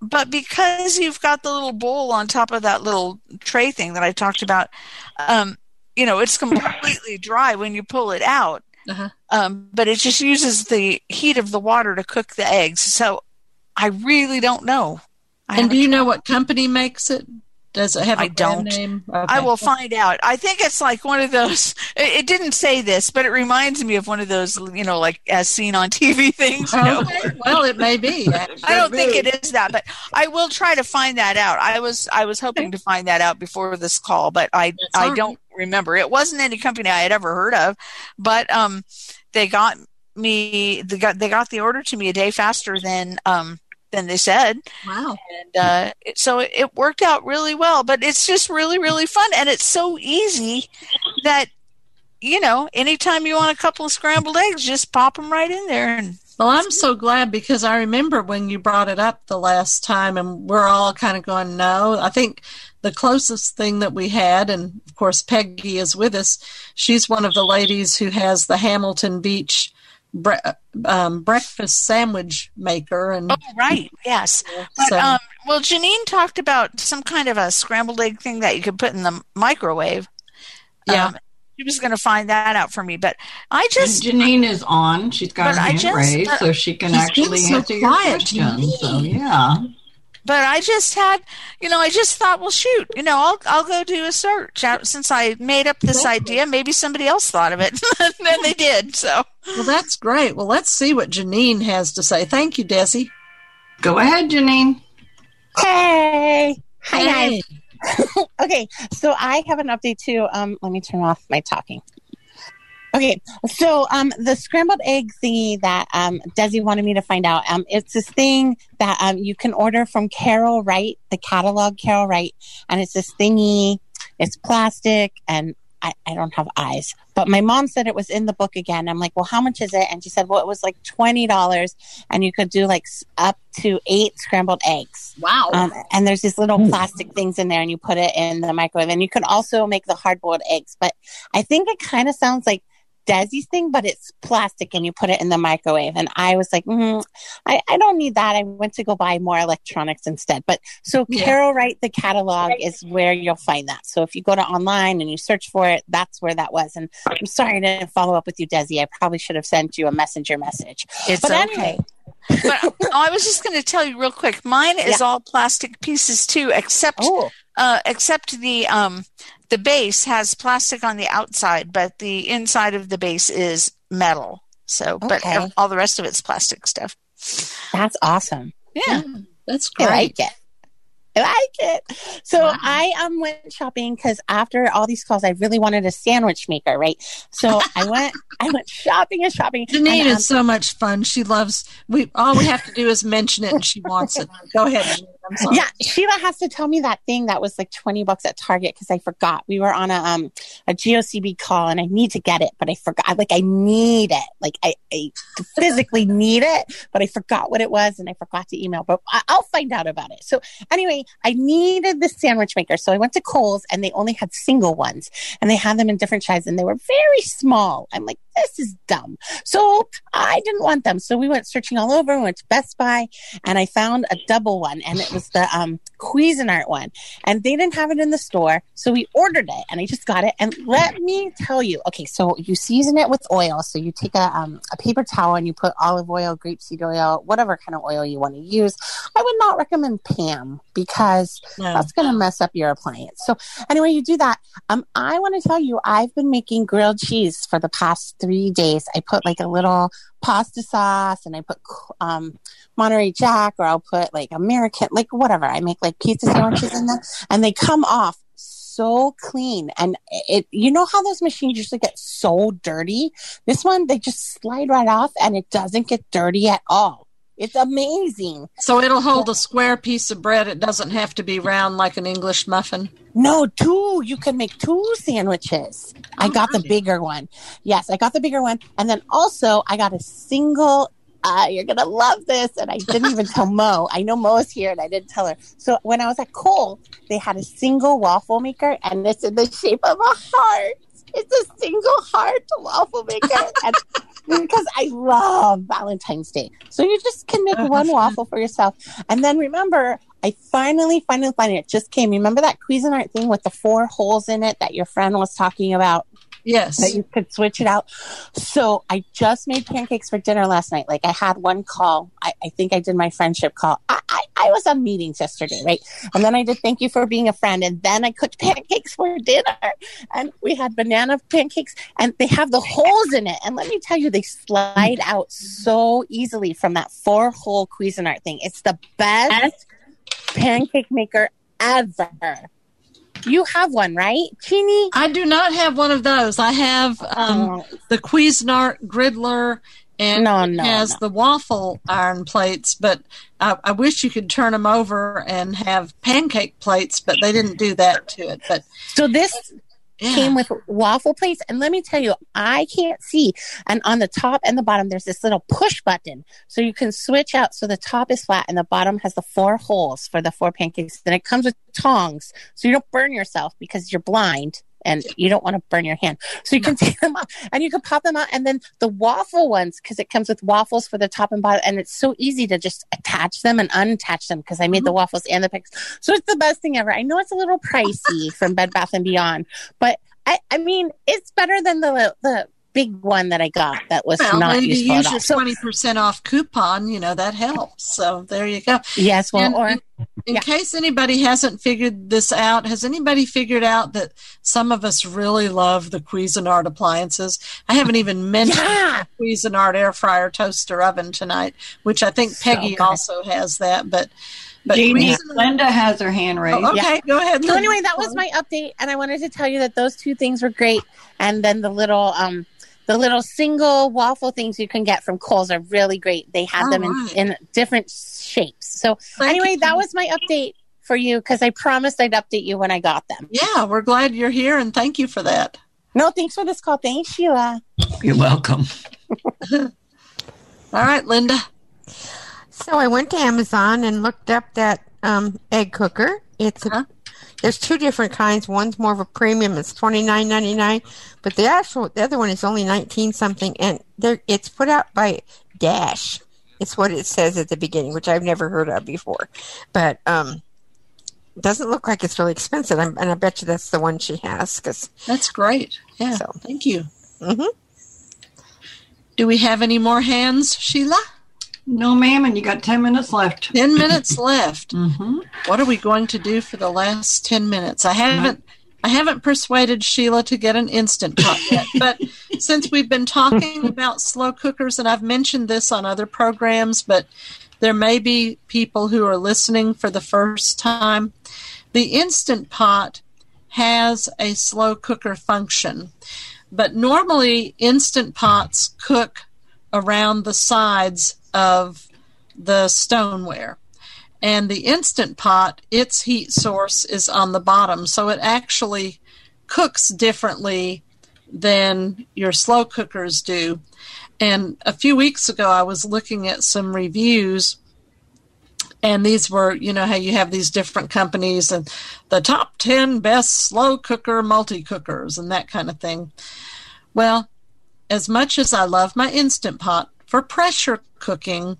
Speaker 10: but because you've got the little bowl on top of that little tray thing that I talked about, um, you know, it's *laughs* completely dry when you pull it out.
Speaker 3: Uh-huh.
Speaker 10: Um, but it just uses the heat of the water to cook the eggs. So I really don't know. I
Speaker 3: and do you know what company makes it? Does it have a
Speaker 10: I
Speaker 3: brand
Speaker 10: don't.
Speaker 3: name?
Speaker 10: I will find out. I think it's like one of those. *laughs* It, it didn't say this, but it reminds me of one of those, you know, like as seen on TV *laughs* things. you know.
Speaker 3: Okay. Well, it may be. *laughs*
Speaker 10: I don't think it is that, but I will try to find that out. I was I was hoping to find that out before this call, but I
Speaker 3: That's
Speaker 10: I
Speaker 3: all
Speaker 10: don't remember. It wasn't any company I had ever heard of, but um, they got me they got they got the order to me a day faster than um than they said
Speaker 3: Wow.
Speaker 10: and uh, it, so it, it worked out really well. But it's just really, really fun, and it's so easy that you know, anytime you want a couple of scrambled eggs, just pop them right in there. And
Speaker 3: Well, I'm so glad because I remember when you brought it up the last time, and we're all kind of going, no. I think the closest thing that we had, and of course, Peggy is with us, she's one of the ladies who has the Hamilton Beach bre- um, breakfast sandwich maker. And
Speaker 10: oh, right, yes. But
Speaker 3: so,
Speaker 10: um, well, Janine talked about some kind of a scrambled egg thing that you could put in the microwave.
Speaker 3: Yeah.
Speaker 10: Um, she was going to find that out for me, but I just
Speaker 4: Janine is on. She's got her
Speaker 10: I
Speaker 4: hand
Speaker 10: just-
Speaker 4: raised,
Speaker 10: but-
Speaker 4: so she can actually
Speaker 3: so
Speaker 4: answer your
Speaker 3: quiet,
Speaker 4: questions. So yeah,
Speaker 10: but I just had, you know, I just thought, well, shoot, you know, I'll I'll go do a search out since I made up this idea. Maybe somebody else thought of it, and *laughs* then they did. So
Speaker 3: well, that's great. Well, let's see what Janine has to say. Thank you, Desi.
Speaker 4: go ahead, Janine.
Speaker 11: Hey. Hi,
Speaker 3: Hey.
Speaker 11: guys. *laughs* okay, so I have an update too. Um, let me turn off my talking. Okay, so um, the scrambled egg thingy that um, Desi wanted me to find out, um, it's this thing that um, you can order from Carol Wright, the catalog Carol Wright, and it's this thingy. It's plastic, and I, I don't have eyes. But my mom said it was in the book again. I'm like, well, how much is it? And she said, well, it was like twenty dollars, and you could do like up to eight scrambled eggs.
Speaker 3: Wow.
Speaker 11: Um, and there's these little plastic things in there, and you put it in the microwave. And you can also make the hard boiled eggs. But I think it kind of sounds like Desi's thing, but it's plastic and you put it in the microwave. And I was like, mm, I, I don't need that. I went to go buy more electronics instead. But so
Speaker 3: Yeah.
Speaker 11: Carol Wright, the catalog is where you'll find that. So if you go to online and you search for it, that's where that was. And I'm sorry I didn't follow up with you, Desi. I probably should have sent you a messenger message.
Speaker 10: It's
Speaker 11: but
Speaker 10: okay.
Speaker 11: anyway,
Speaker 10: but oh, I was just going to tell you real quick. Mine is
Speaker 11: Yeah.
Speaker 10: all plastic pieces too, except
Speaker 11: oh,
Speaker 10: uh, except the um the base has plastic on the outside, but the inside of the base is metal. So, but
Speaker 11: Okay.
Speaker 10: ev- all the rest of it's plastic stuff.
Speaker 11: that's awesome.
Speaker 10: Yeah.
Speaker 3: That's
Speaker 11: I
Speaker 3: great.
Speaker 11: like it. I like it. So I um went shopping because after all these calls, I really wanted a sandwich maker, right? So I *laughs* went, I went shopping and shopping.
Speaker 3: Janine
Speaker 11: and, um,
Speaker 3: is so much fun. She loves. We all we have to do is mention it, and she wants it. Go ahead, Janine. I'm sorry.
Speaker 11: Yeah, Sheila has to tell me that thing that was like twenty bucks at Target because I forgot. We were on a um a GOCB call and I need to get it, but I forgot. Like I need it. Like I, I physically *laughs* need it, but I forgot what it was and I forgot to email. But I, I'll find out about it. So anyway, I needed the sandwich maker, so I went to Kohl's and they only had single ones and they had them in different sizes and they were very small. I'm like, this is dumb. So I didn't want them. So we went searching all over. We went to Best Buy and I found a double one and it was the um Cuisinart one. And they didn't have it in the store. So we ordered it and I just got it. And let me tell you, okay, so you season it with oil. So you take a um a paper towel and you put olive oil, grapeseed oil, whatever kind of oil you want to use. I would not recommend Pam because
Speaker 3: No.
Speaker 11: that's going to mess up your appliance. So anyway, you do that. Um, I want to tell you, I've been making grilled cheese for the past three days. I put like a little pasta sauce and I put um, Monterey Jack or I'll put like American, like whatever. I make like pizza sandwiches in them and they come off so clean. And it, you know how those machines usually get so dirty? This one, they just slide right off and it doesn't get dirty at all. It's amazing.
Speaker 3: So it'll hold a square piece of bread. It doesn't have to be round like an English muffin.
Speaker 11: No, two. You can make two sandwiches. I oh, got the bigger one. Yes, I got the bigger one. And then also, I got a single. Uh, you're going to love this. And I didn't even tell Mo. I know Mo is here and I didn't tell her. So when I was at Cole, they had a single waffle maker and it's in the shape of a heart. It's a single heart waffle maker. *laughs* and because I love Valentine's Day. So you just can make one waffle for yourself. And then remember, I finally, finally, finally, it just came. Remember that Cuisinart thing with the four holes in it that your friend was talking about?
Speaker 3: Yes.
Speaker 11: That you could switch it out. So I just made pancakes for dinner last night. Like I had one call. I, I think I did my friendship call. I, I, I was on meetings yesterday, right? And then I did thank you for being a friend. And then I cooked *laughs* pancakes for dinner. And we had banana pancakes and they have the holes in it. And let me tell you, they slide out so easily from that four hole Cuisinart thing. It's the best pancake maker ever. You have one, right, Chini?
Speaker 3: I do not have one of those. I have um,
Speaker 11: Oh.
Speaker 3: the Cuisinart Griddler, and
Speaker 11: No, no,
Speaker 3: has
Speaker 11: no.
Speaker 3: the waffle iron plates. But I, I wish you could turn them over and have pancake plates, but they didn't do that to it. But
Speaker 11: So this
Speaker 3: yeah.
Speaker 11: came with waffle plates. And let me tell you, I can't see. And on the top and the bottom, there's this little push button. So you can switch out. So the top is flat and the bottom has the four holes for the four pancakes. Then it comes with tongs. So you don't burn yourself because you're blind and you don't want to burn your hand. So you can take them out and you can pop them out. And then the waffle ones, because it comes with waffles for the top and bottom. And it's so easy to just attach them and unattach them because I made the mm-hmm. waffles and the pics. So it's the best thing ever. I know it's a little pricey *laughs* from Bed Bath and Beyond, but I, I mean, it's better than the the big one that I got that was
Speaker 3: well,
Speaker 11: not
Speaker 3: maybe
Speaker 11: useful
Speaker 3: use your twenty percent off coupon. You know that helps. So there you go.
Speaker 11: yes, well,
Speaker 3: And
Speaker 11: or
Speaker 3: in, in
Speaker 11: yeah.
Speaker 3: case anybody hasn't figured this out, has anybody figured out that some of us really love the Cuisinart appliances? I haven't even *laughs* mentioned
Speaker 11: Yeah.
Speaker 3: the Cuisinart air fryer toaster oven tonight, which I think Peggy
Speaker 11: good.
Speaker 3: also has that. But but
Speaker 4: Jeannie,
Speaker 3: Cuisinart-
Speaker 4: Linda has her hand raised.
Speaker 3: Oh, okay, go ahead.
Speaker 11: so anyway, that was my update, and I wanted to tell you that those two things were great, and then the little um the little single waffle things you can get from Kohl's are really great. They have
Speaker 3: All
Speaker 11: them in,
Speaker 3: right.
Speaker 11: in different shapes. So
Speaker 3: Thank
Speaker 11: anyway,
Speaker 3: you.
Speaker 11: that was my update for you because I promised I'd update you when I got them.
Speaker 3: Yeah, we're glad you're here, and thank you for that.
Speaker 11: No, thanks for this call. Thanks, Sheila.
Speaker 7: You're welcome. *laughs*
Speaker 3: All right, Linda.
Speaker 6: So I went to Amazon and looked up that um, egg cooker. It's a,
Speaker 3: Huh?
Speaker 6: There's two different kinds. One's more of a premium; it's twenty nine ninety nine, but the actual the other one is only nineteen something, and there it's put out by Dash. It's what it says at the beginning, which I've never heard of before, but um, doesn't look like it's really expensive. I'm, and I bet you that's the one she has. Cause
Speaker 3: That's great. Yeah.
Speaker 6: So.
Speaker 3: Thank you.
Speaker 6: Mhm.
Speaker 3: Do we have any more hands, Sheila?
Speaker 4: No, ma'am, and you got 10 minutes left.
Speaker 3: 10 minutes left.
Speaker 4: Mm-hmm.
Speaker 3: What are we going to do for the last 10 minutes? I haven't I haven't persuaded Sheila to get an instant pot yet, *laughs* but since we've been talking about slow cookers and I've mentioned this on other programs, but there may be people who are listening for the first time. The instant pot has a slow cooker function, but normally instant pots cook around the sides of the stoneware. And the instant pot its heat source is on the bottom. So it actually cooks differently than your slow cookers do. And a few weeks ago i was looking at some reviews and these were you know how you have these different companies and the top 10 best slow cooker multi cookers and that kind of thing. Well as much as i love my instant pot for pressure cooking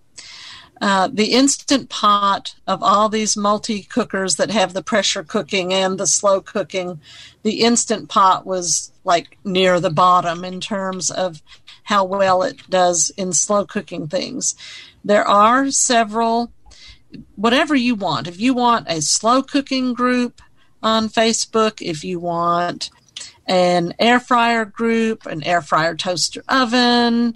Speaker 3: uh, the instant pot of all these multi cookers that have the pressure cooking and the slow cooking, the instant pot was like near the bottom in terms of how well it does in slow cooking things. There are several, whatever you want. If you want a slow cooking group on Facebook, if you want an air fryer group, an air fryer toaster oven,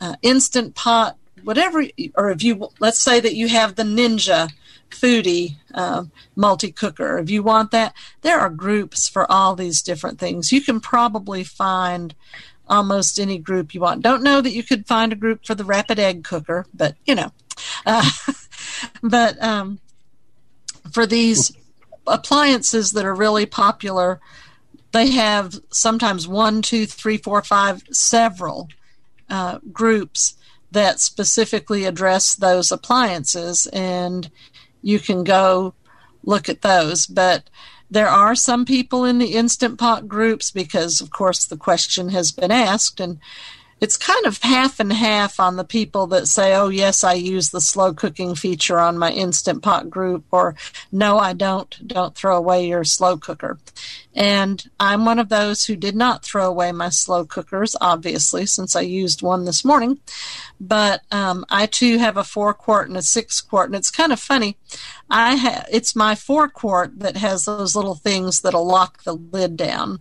Speaker 3: uh, instant pot whatever, or if you let's say that you have the Ninja Foodi uh, multi cooker, if you want that, there are groups for all these different things. You can probably find almost any group you want. Don't know that you could find a group for the rapid egg cooker, but you know, uh, *laughs* but um, for these appliances that are really popular, they have sometimes one, two, three, four, five, several uh, groups that specifically address those appliances, and you can go look at those. But there are some people in the Instant Pot groups because, of course, the question has been asked, and it's kind of half and half on the people that say, oh, yes, I use the slow cooking feature on my Instant Pot group, or no, I don't. Don't throw away your slow cooker. And I'm one of those who did not throw away my slow cookers, obviously, since I used one this morning. But um, I too have a four quart and a six quart, and it's kind of funny. I ha- it's my four quart that has those little things that'll lock the lid down,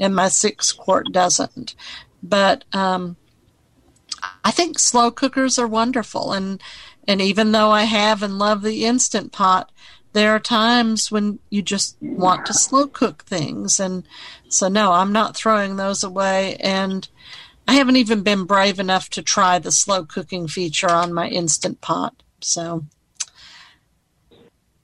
Speaker 3: and my six quart doesn't. But um, I think slow cookers are wonderful, and and even though I have and love the instant pot, there are times when you just want to slow cook things, and so no, I'm not throwing those away, and I haven't even been brave enough to try the slow cooking feature on my instant pot. So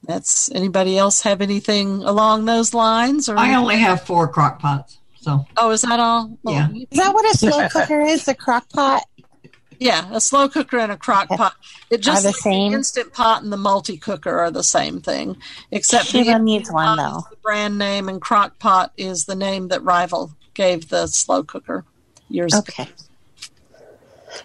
Speaker 3: that's anybody else have anything along those lines? Or
Speaker 4: I only have four crock pots. So
Speaker 3: oh, is that all? Well,
Speaker 4: Yeah.
Speaker 11: Is that what a slow cooker is? A crock pot?
Speaker 3: Yeah, a slow cooker and a crock pot. It just
Speaker 11: the
Speaker 3: like
Speaker 11: same?
Speaker 3: the instant pot and the multi cooker are the same thing, except the
Speaker 11: Sheila needs one,
Speaker 3: pot is
Speaker 11: though.
Speaker 3: the brand name and crock pot is the name that Rival gave the slow cooker years ago.
Speaker 11: Okay.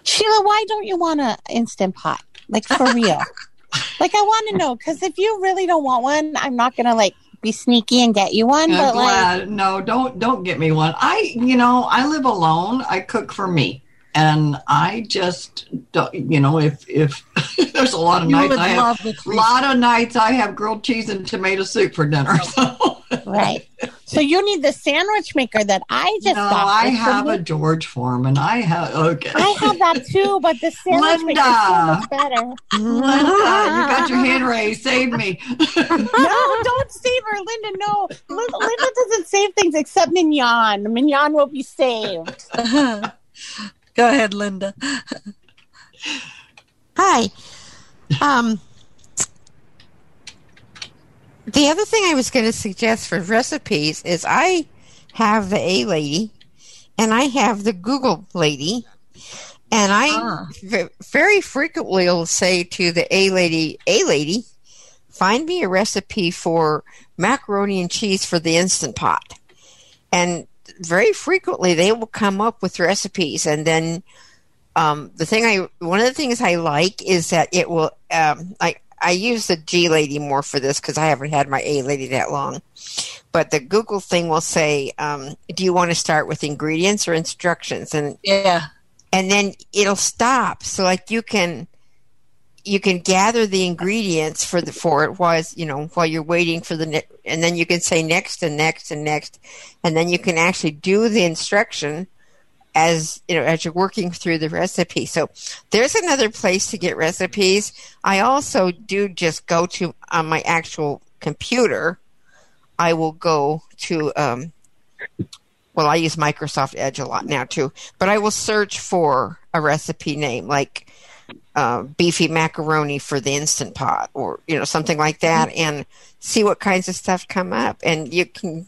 Speaker 11: Sheila, why don't you want an instant pot? Like for real? *laughs* like I want to know because if you really don't want one, I'm not gonna like be sneaky and get you one.
Speaker 4: I'm
Speaker 11: but like,
Speaker 4: no, don't don't get me one. I you know I live alone. I cook for me, and I just don't. You know if if *laughs* there's a lot of
Speaker 3: You
Speaker 4: nights I have a lot of nights I have grilled cheese and tomato soup for dinner. *laughs* So
Speaker 11: right? So you need the sandwich maker that I just
Speaker 4: no,
Speaker 11: got.
Speaker 4: I have a George Foreman. I have okay.
Speaker 11: I have that too, but the sandwich maker is so
Speaker 4: Linda.
Speaker 11: much better.
Speaker 4: Linda, you got your hand raised. Save me. *laughs*
Speaker 11: no, don't save her, Linda. No, Linda, Linda doesn't save things except Mignon. Mignon will be saved. *laughs*
Speaker 3: Go ahead, Linda.
Speaker 6: Hi. Um, the other thing I was going to suggest for recipes is I have the A lady and I have the Google lady. And I
Speaker 3: Ah.
Speaker 6: v- very frequently will say to the A lady, A lady, find me a recipe for macaroni and cheese for the instant pot. And very frequently they will come up with recipes and then um, the thing I one of the things I like is that it will um, I I use the G lady more for this because I haven't had my A lady that long. But the Google thing will say, um, "Do you want to start with ingredients or instructions?" And
Speaker 3: yeah,
Speaker 6: and then it'll stop. So like you can you can gather the ingredients for the for it was you know while you're waiting for the ne- and then you can say next and next and next and then you can actually do the instruction as you know as you're working through the recipe. So there's another place to get recipes. I also do just go to on my actual computer. I will go to um, well i use microsoft edge a lot now too. But i will search for a recipe name like uh, beefy macaroni for the instant pot or you know something like that and see what kinds of stuff come up. And you can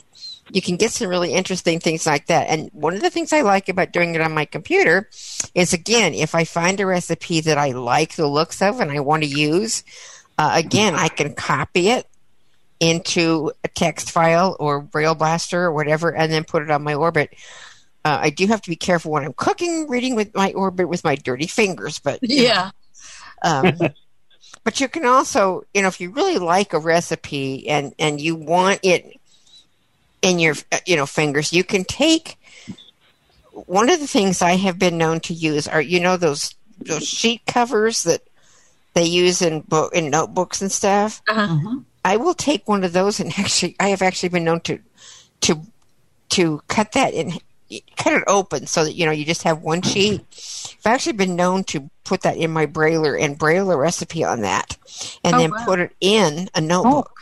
Speaker 6: you can get some really interesting things like that. And one of the things i like about doing it on my computer is again if i find a recipe that i like the looks of and i want to use uh, again i can copy it into a text file or braille blaster or whatever and then put it on my orbit. Uh, I do have to be careful when I'm cooking, reading with my orbit with my dirty fingers, but
Speaker 3: yeah.
Speaker 6: Um, *laughs* but you can also, you know, if you really like a recipe and and you want it in your, uh, you know, fingers, you can take. One of the things I have been known to use are, you know, those those sheet covers that they use in book in notebooks and stuff.
Speaker 3: Uh-huh.
Speaker 6: I will take one of those and *laughs* actually, I have actually been known to to to cut that in cut it open so that you know you just have one sheet. I've actually been known to put that in my brailler and braille a recipe on that, and
Speaker 3: Oh,
Speaker 6: then
Speaker 3: wow.
Speaker 6: put it in a notebook.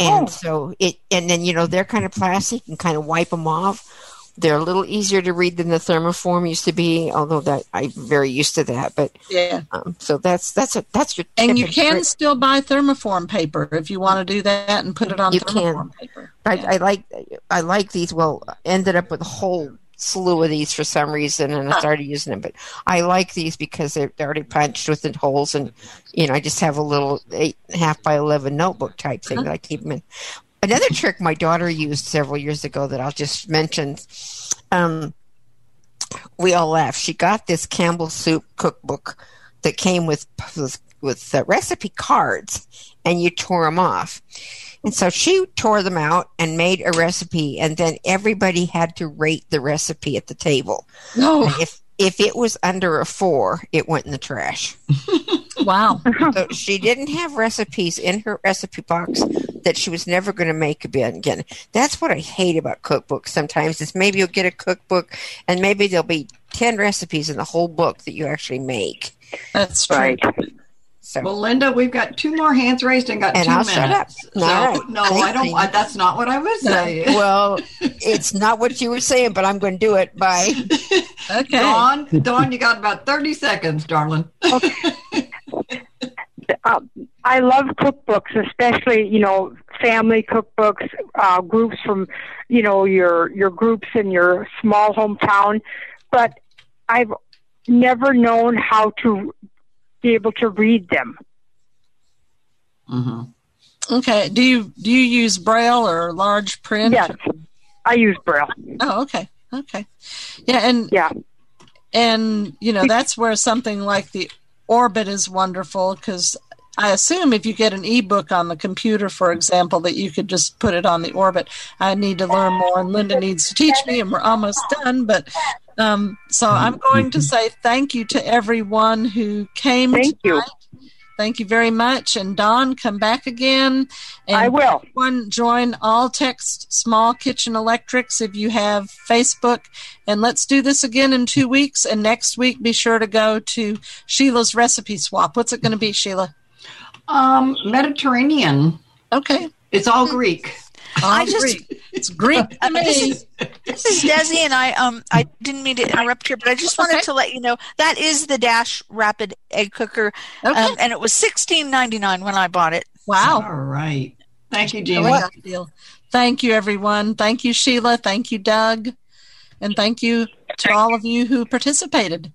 Speaker 6: And so it, and then you know they're kind of plastic. and kind of wipe them off. They're a little easier to read than the thermoform used to be, although that I'm very used to that. But
Speaker 3: Yeah.
Speaker 6: um, so that's that's a that's your
Speaker 3: And you can
Speaker 6: trick.
Speaker 3: still buy thermoform paper if you want to do that and put it on
Speaker 6: You
Speaker 3: thermoform
Speaker 6: can.
Speaker 3: paper.
Speaker 6: I, I like I like these. Well, ended up with a whole slew of these for some reason, and I started using them. But I like these because they're, they're already punched with the holes, and you know I just have a little eight and a half by eleven notebook type thing that I keep them in. Another *laughs* trick my daughter used several years ago that I'll just mention. Um, we all laughed. She got this Campbell soup cookbook that came with with, with uh, recipe cards, and you tore them off. And so she tore them out and made a recipe, and then everybody had to rate the recipe at the table.
Speaker 3: No.
Speaker 6: And if if it was under a four, it went in the trash. *laughs*
Speaker 3: Wow.
Speaker 6: So she didn't have recipes in her recipe box that she was never going to make again. Again, that's what I hate about cookbooks. Sometimes is maybe you'll get a cookbook and maybe there'll be ten recipes in the whole book that you actually make.
Speaker 3: That's true.
Speaker 5: Right.
Speaker 6: So
Speaker 4: Well, Linda, we've got two more hands raised and got
Speaker 6: And
Speaker 4: 2
Speaker 6: I'll
Speaker 4: minutes.
Speaker 6: shut up.
Speaker 4: So,
Speaker 6: All right.
Speaker 4: no,
Speaker 6: Thank
Speaker 4: I don't.
Speaker 6: you.
Speaker 4: I, that's not what I was saying. *laughs*
Speaker 6: well, it's not what you were saying, but I'm going to do it. Bye. *laughs*
Speaker 3: Okay.
Speaker 4: Dawn, Dawn, you got about thirty seconds, darling.
Speaker 5: um, *laughs* I love cookbooks, especially you know family cookbooks, uh, groups from you know your your groups in your small hometown. But I've never known how to be able to read them.
Speaker 4: Mm-hmm.
Speaker 3: Okay. Do you do you use braille or large print?
Speaker 5: Yes, I use Braille.
Speaker 3: Oh, okay. Okay. Yeah, and
Speaker 5: Yeah,
Speaker 3: and you know that's where something like the orbit is wonderful because I assume if you get an ebook on the computer, for example, that you could just put it on the orbit. I need to learn more, and Linda needs to teach me, and we're almost done. But um, so I'm going to say thank you to everyone who came.
Speaker 5: Thank you.
Speaker 3: tonight. Thank you very much. And Dawn, come back again. And
Speaker 5: I will.
Speaker 3: Everyone join All Text Small Kitchen Electrics if you have Facebook. And let's do this again in two weeks. And next week, be sure to go to Sheila's Recipe Swap. What's it going to be, Sheila?
Speaker 4: Um, Mediterranean.
Speaker 3: Okay.
Speaker 4: It's all Greek.
Speaker 3: All
Speaker 10: I just-
Speaker 3: Greek. It's Greek to *laughs*
Speaker 10: this
Speaker 3: me.
Speaker 10: is this is Desi, and I um I didn't mean to interrupt here, but I just wanted
Speaker 3: Okay.
Speaker 10: to let you know that is the Dash Rapid Egg Cooker,
Speaker 3: Okay.
Speaker 10: um, and it was sixteen ninety nine when I bought it.
Speaker 3: wow.
Speaker 4: All right. Thank you, Jamie.
Speaker 3: deal. Thank you, everyone. Thank you, Sheila. Thank you, Doug. And thank you to all of you who participated.